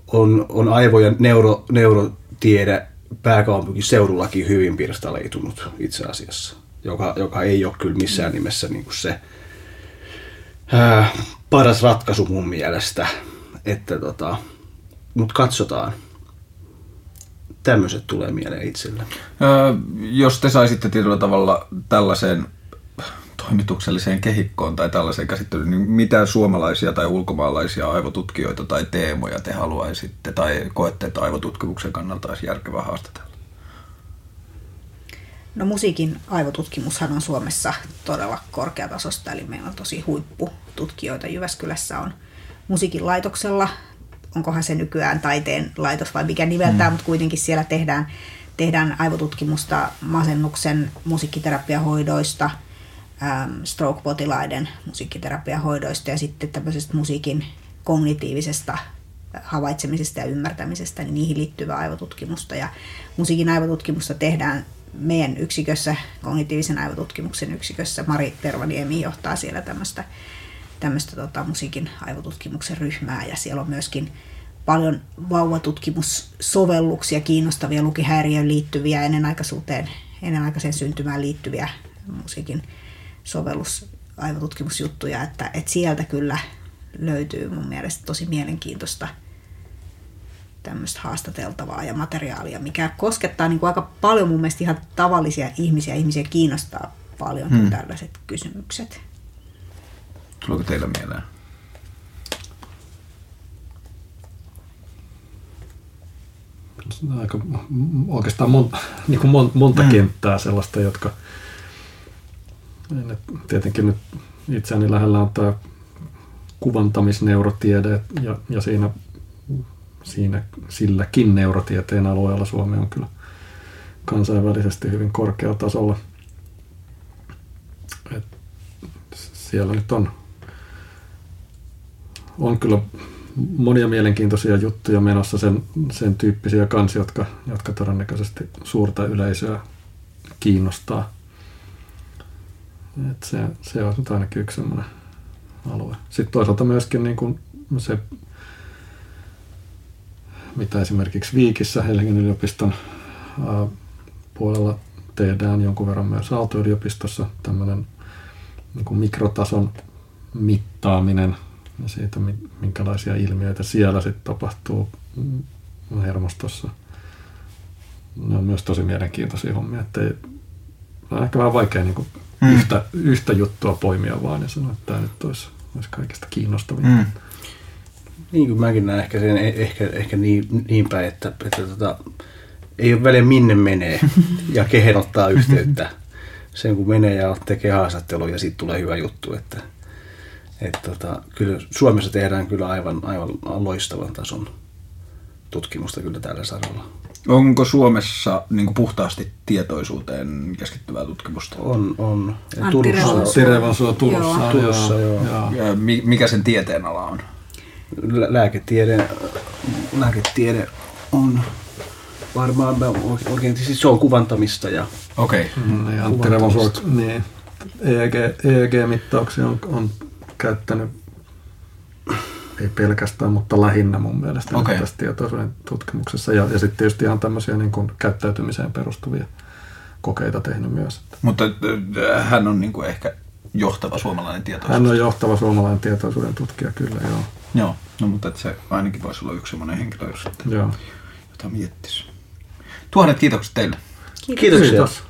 on, on aivo- ja neuro, neurotiede pääkaupunkiseudullakin hyvin pirstaleitunut itse asiassa, joka, joka ei ole kyllä missään nimessä niin kuin se ää, paras ratkaisu mun mielestä. Että tota, mutta katsotaan. Tämmöiset tulee mieleen itselle. Öö, jos te saisitte tietyllä tavalla tällaiseen toimitukselliseen kehikkoon tai tällaiseen käsittelyyn, niin mitä suomalaisia tai ulkomaalaisia aivotutkijoita tai teemoja te haluaisitte tai koette, että aivotutkimuksen kannalta olisi järkevää haastatella? No musiikin aivotutkimushan on Suomessa todella korkeatasosta, eli meillä on tosi huippututkijoita. Jyväskylässä on musiikin laitoksella, onkohan se nykyään taiteen laitos vai mikä nimeltään, mm. mutta kuitenkin siellä tehdään, tehdään aivotutkimusta masennuksen musiikkiterapiahoidoista – stroke-potilaiden musiikkiterapiahoidoista ja sitten tämmöisestä musiikin kognitiivisesta havaitsemisesta ja ymmärtämisestä, niin niihin liittyvää aivotutkimusta. Ja musiikin aivotutkimusta tehdään meidän yksikössä, kognitiivisen aivotutkimuksen yksikössä. Mari Tervaniemi johtaa siellä tämmöistä, tämmöistä tota, musiikin aivotutkimuksen ryhmää ja siellä on myöskin paljon vauvatutkimussovelluksia, kiinnostavia lukihäiriöön liittyviä, ennenaikaisuuteen, ennenaikaiseen syntymään liittyviä musiikin sovellus aivotutkimusjuttuja, että, että sieltä kyllä löytyy mun mielestä tosi mielenkiintoista tämmöistä haastateltavaa ja materiaalia, mikä koskettaa niin kuin aika paljon mun mielestä ihan tavallisia ihmisiä. Ihmisiä kiinnostaa paljon hmm. tällaiset kysymykset. Tuleeko teillä mieleen? Aika, oikeastaan mon, niin kuin mon, monta hmm. kenttää sellaista, jotka tietenkin nyt itseäni lähellä on tämä kuvantamisneurotiede ja, ja siinä, siinä silläkin neurotieteen alueella Suomi on kyllä kansainvälisesti hyvin korkealla tasolla. Et siellä nyt on, on kyllä monia mielenkiintoisia juttuja menossa, sen, sen tyyppisiä kansi, jotka, jotka todennäköisesti suurta yleisöä kiinnostaa. Et se, se on nyt ainakin yksi sellainen alue. Sitten toisaalta myöskin niin kuin se, mitä esimerkiksi Viikissä Helsingin yliopiston ää, puolella tehdään jonkun verran myös Aalto-yliopistossa, tämmöinen niin kuin mikrotason mittaaminen ja siitä, minkälaisia ilmiöitä siellä sitten tapahtuu hermostossa. Ne on myös tosi mielenkiintoisia hommia, että on ehkä vähän vaikea niin kuin mm. yhtä, yhtä juttua poimia vaan ja sanoa, että tämä nyt olisi, olisi kaikista kiinnostavin. Mm. Niin kuin mäkin näen ehkä, sen, e- ehkä, ehkä niin, niin päin, että, että tota, ei ole väliä minne menee ja kehen ottaa yhteyttä. Sen kun menee ja tekee haastattelua ja siitä tulee hyvä juttu. Että, että tota, kyllä Suomessa tehdään kyllä aivan, aivan loistavan tason tutkimusta kyllä tällä saralla. Onko Suomessa niin puhtaasti tietoisuuteen keskittyvää tutkimusta? On, on. Antti Revansuo Turussa. Joo. Turussa, joo. joo. Ja mikä sen tieteen ala on? Lääketiede, lääketiede on varmaan oikein, siis se on kuvantamista. Ja, Okei. Okay. Mm, niin, Antti Revansuo, niin. EEG, EEG-mittauksia on, on käyttänyt ei pelkästään, mutta lähinnä mun mielestä okay. tässä tietoisuuden tutkimuksessa. Ja, ja sitten tietysti ihan tämmöisiä niin kuin käyttäytymiseen perustuvia kokeita tehnyt myös. Mutta äh, hän on niin kuin ehkä johtava suomalainen tietoisuus. Hän on johtava suomalainen tietoisuuden tutkija, kyllä joo. Joo, no mutta että se ainakin voisi olla yksi semmoinen henkilö, jos sitten, joo. jota miettisi. Tuhannet kiitokset teille. Kiitos. Kiitoksia. Kiitos.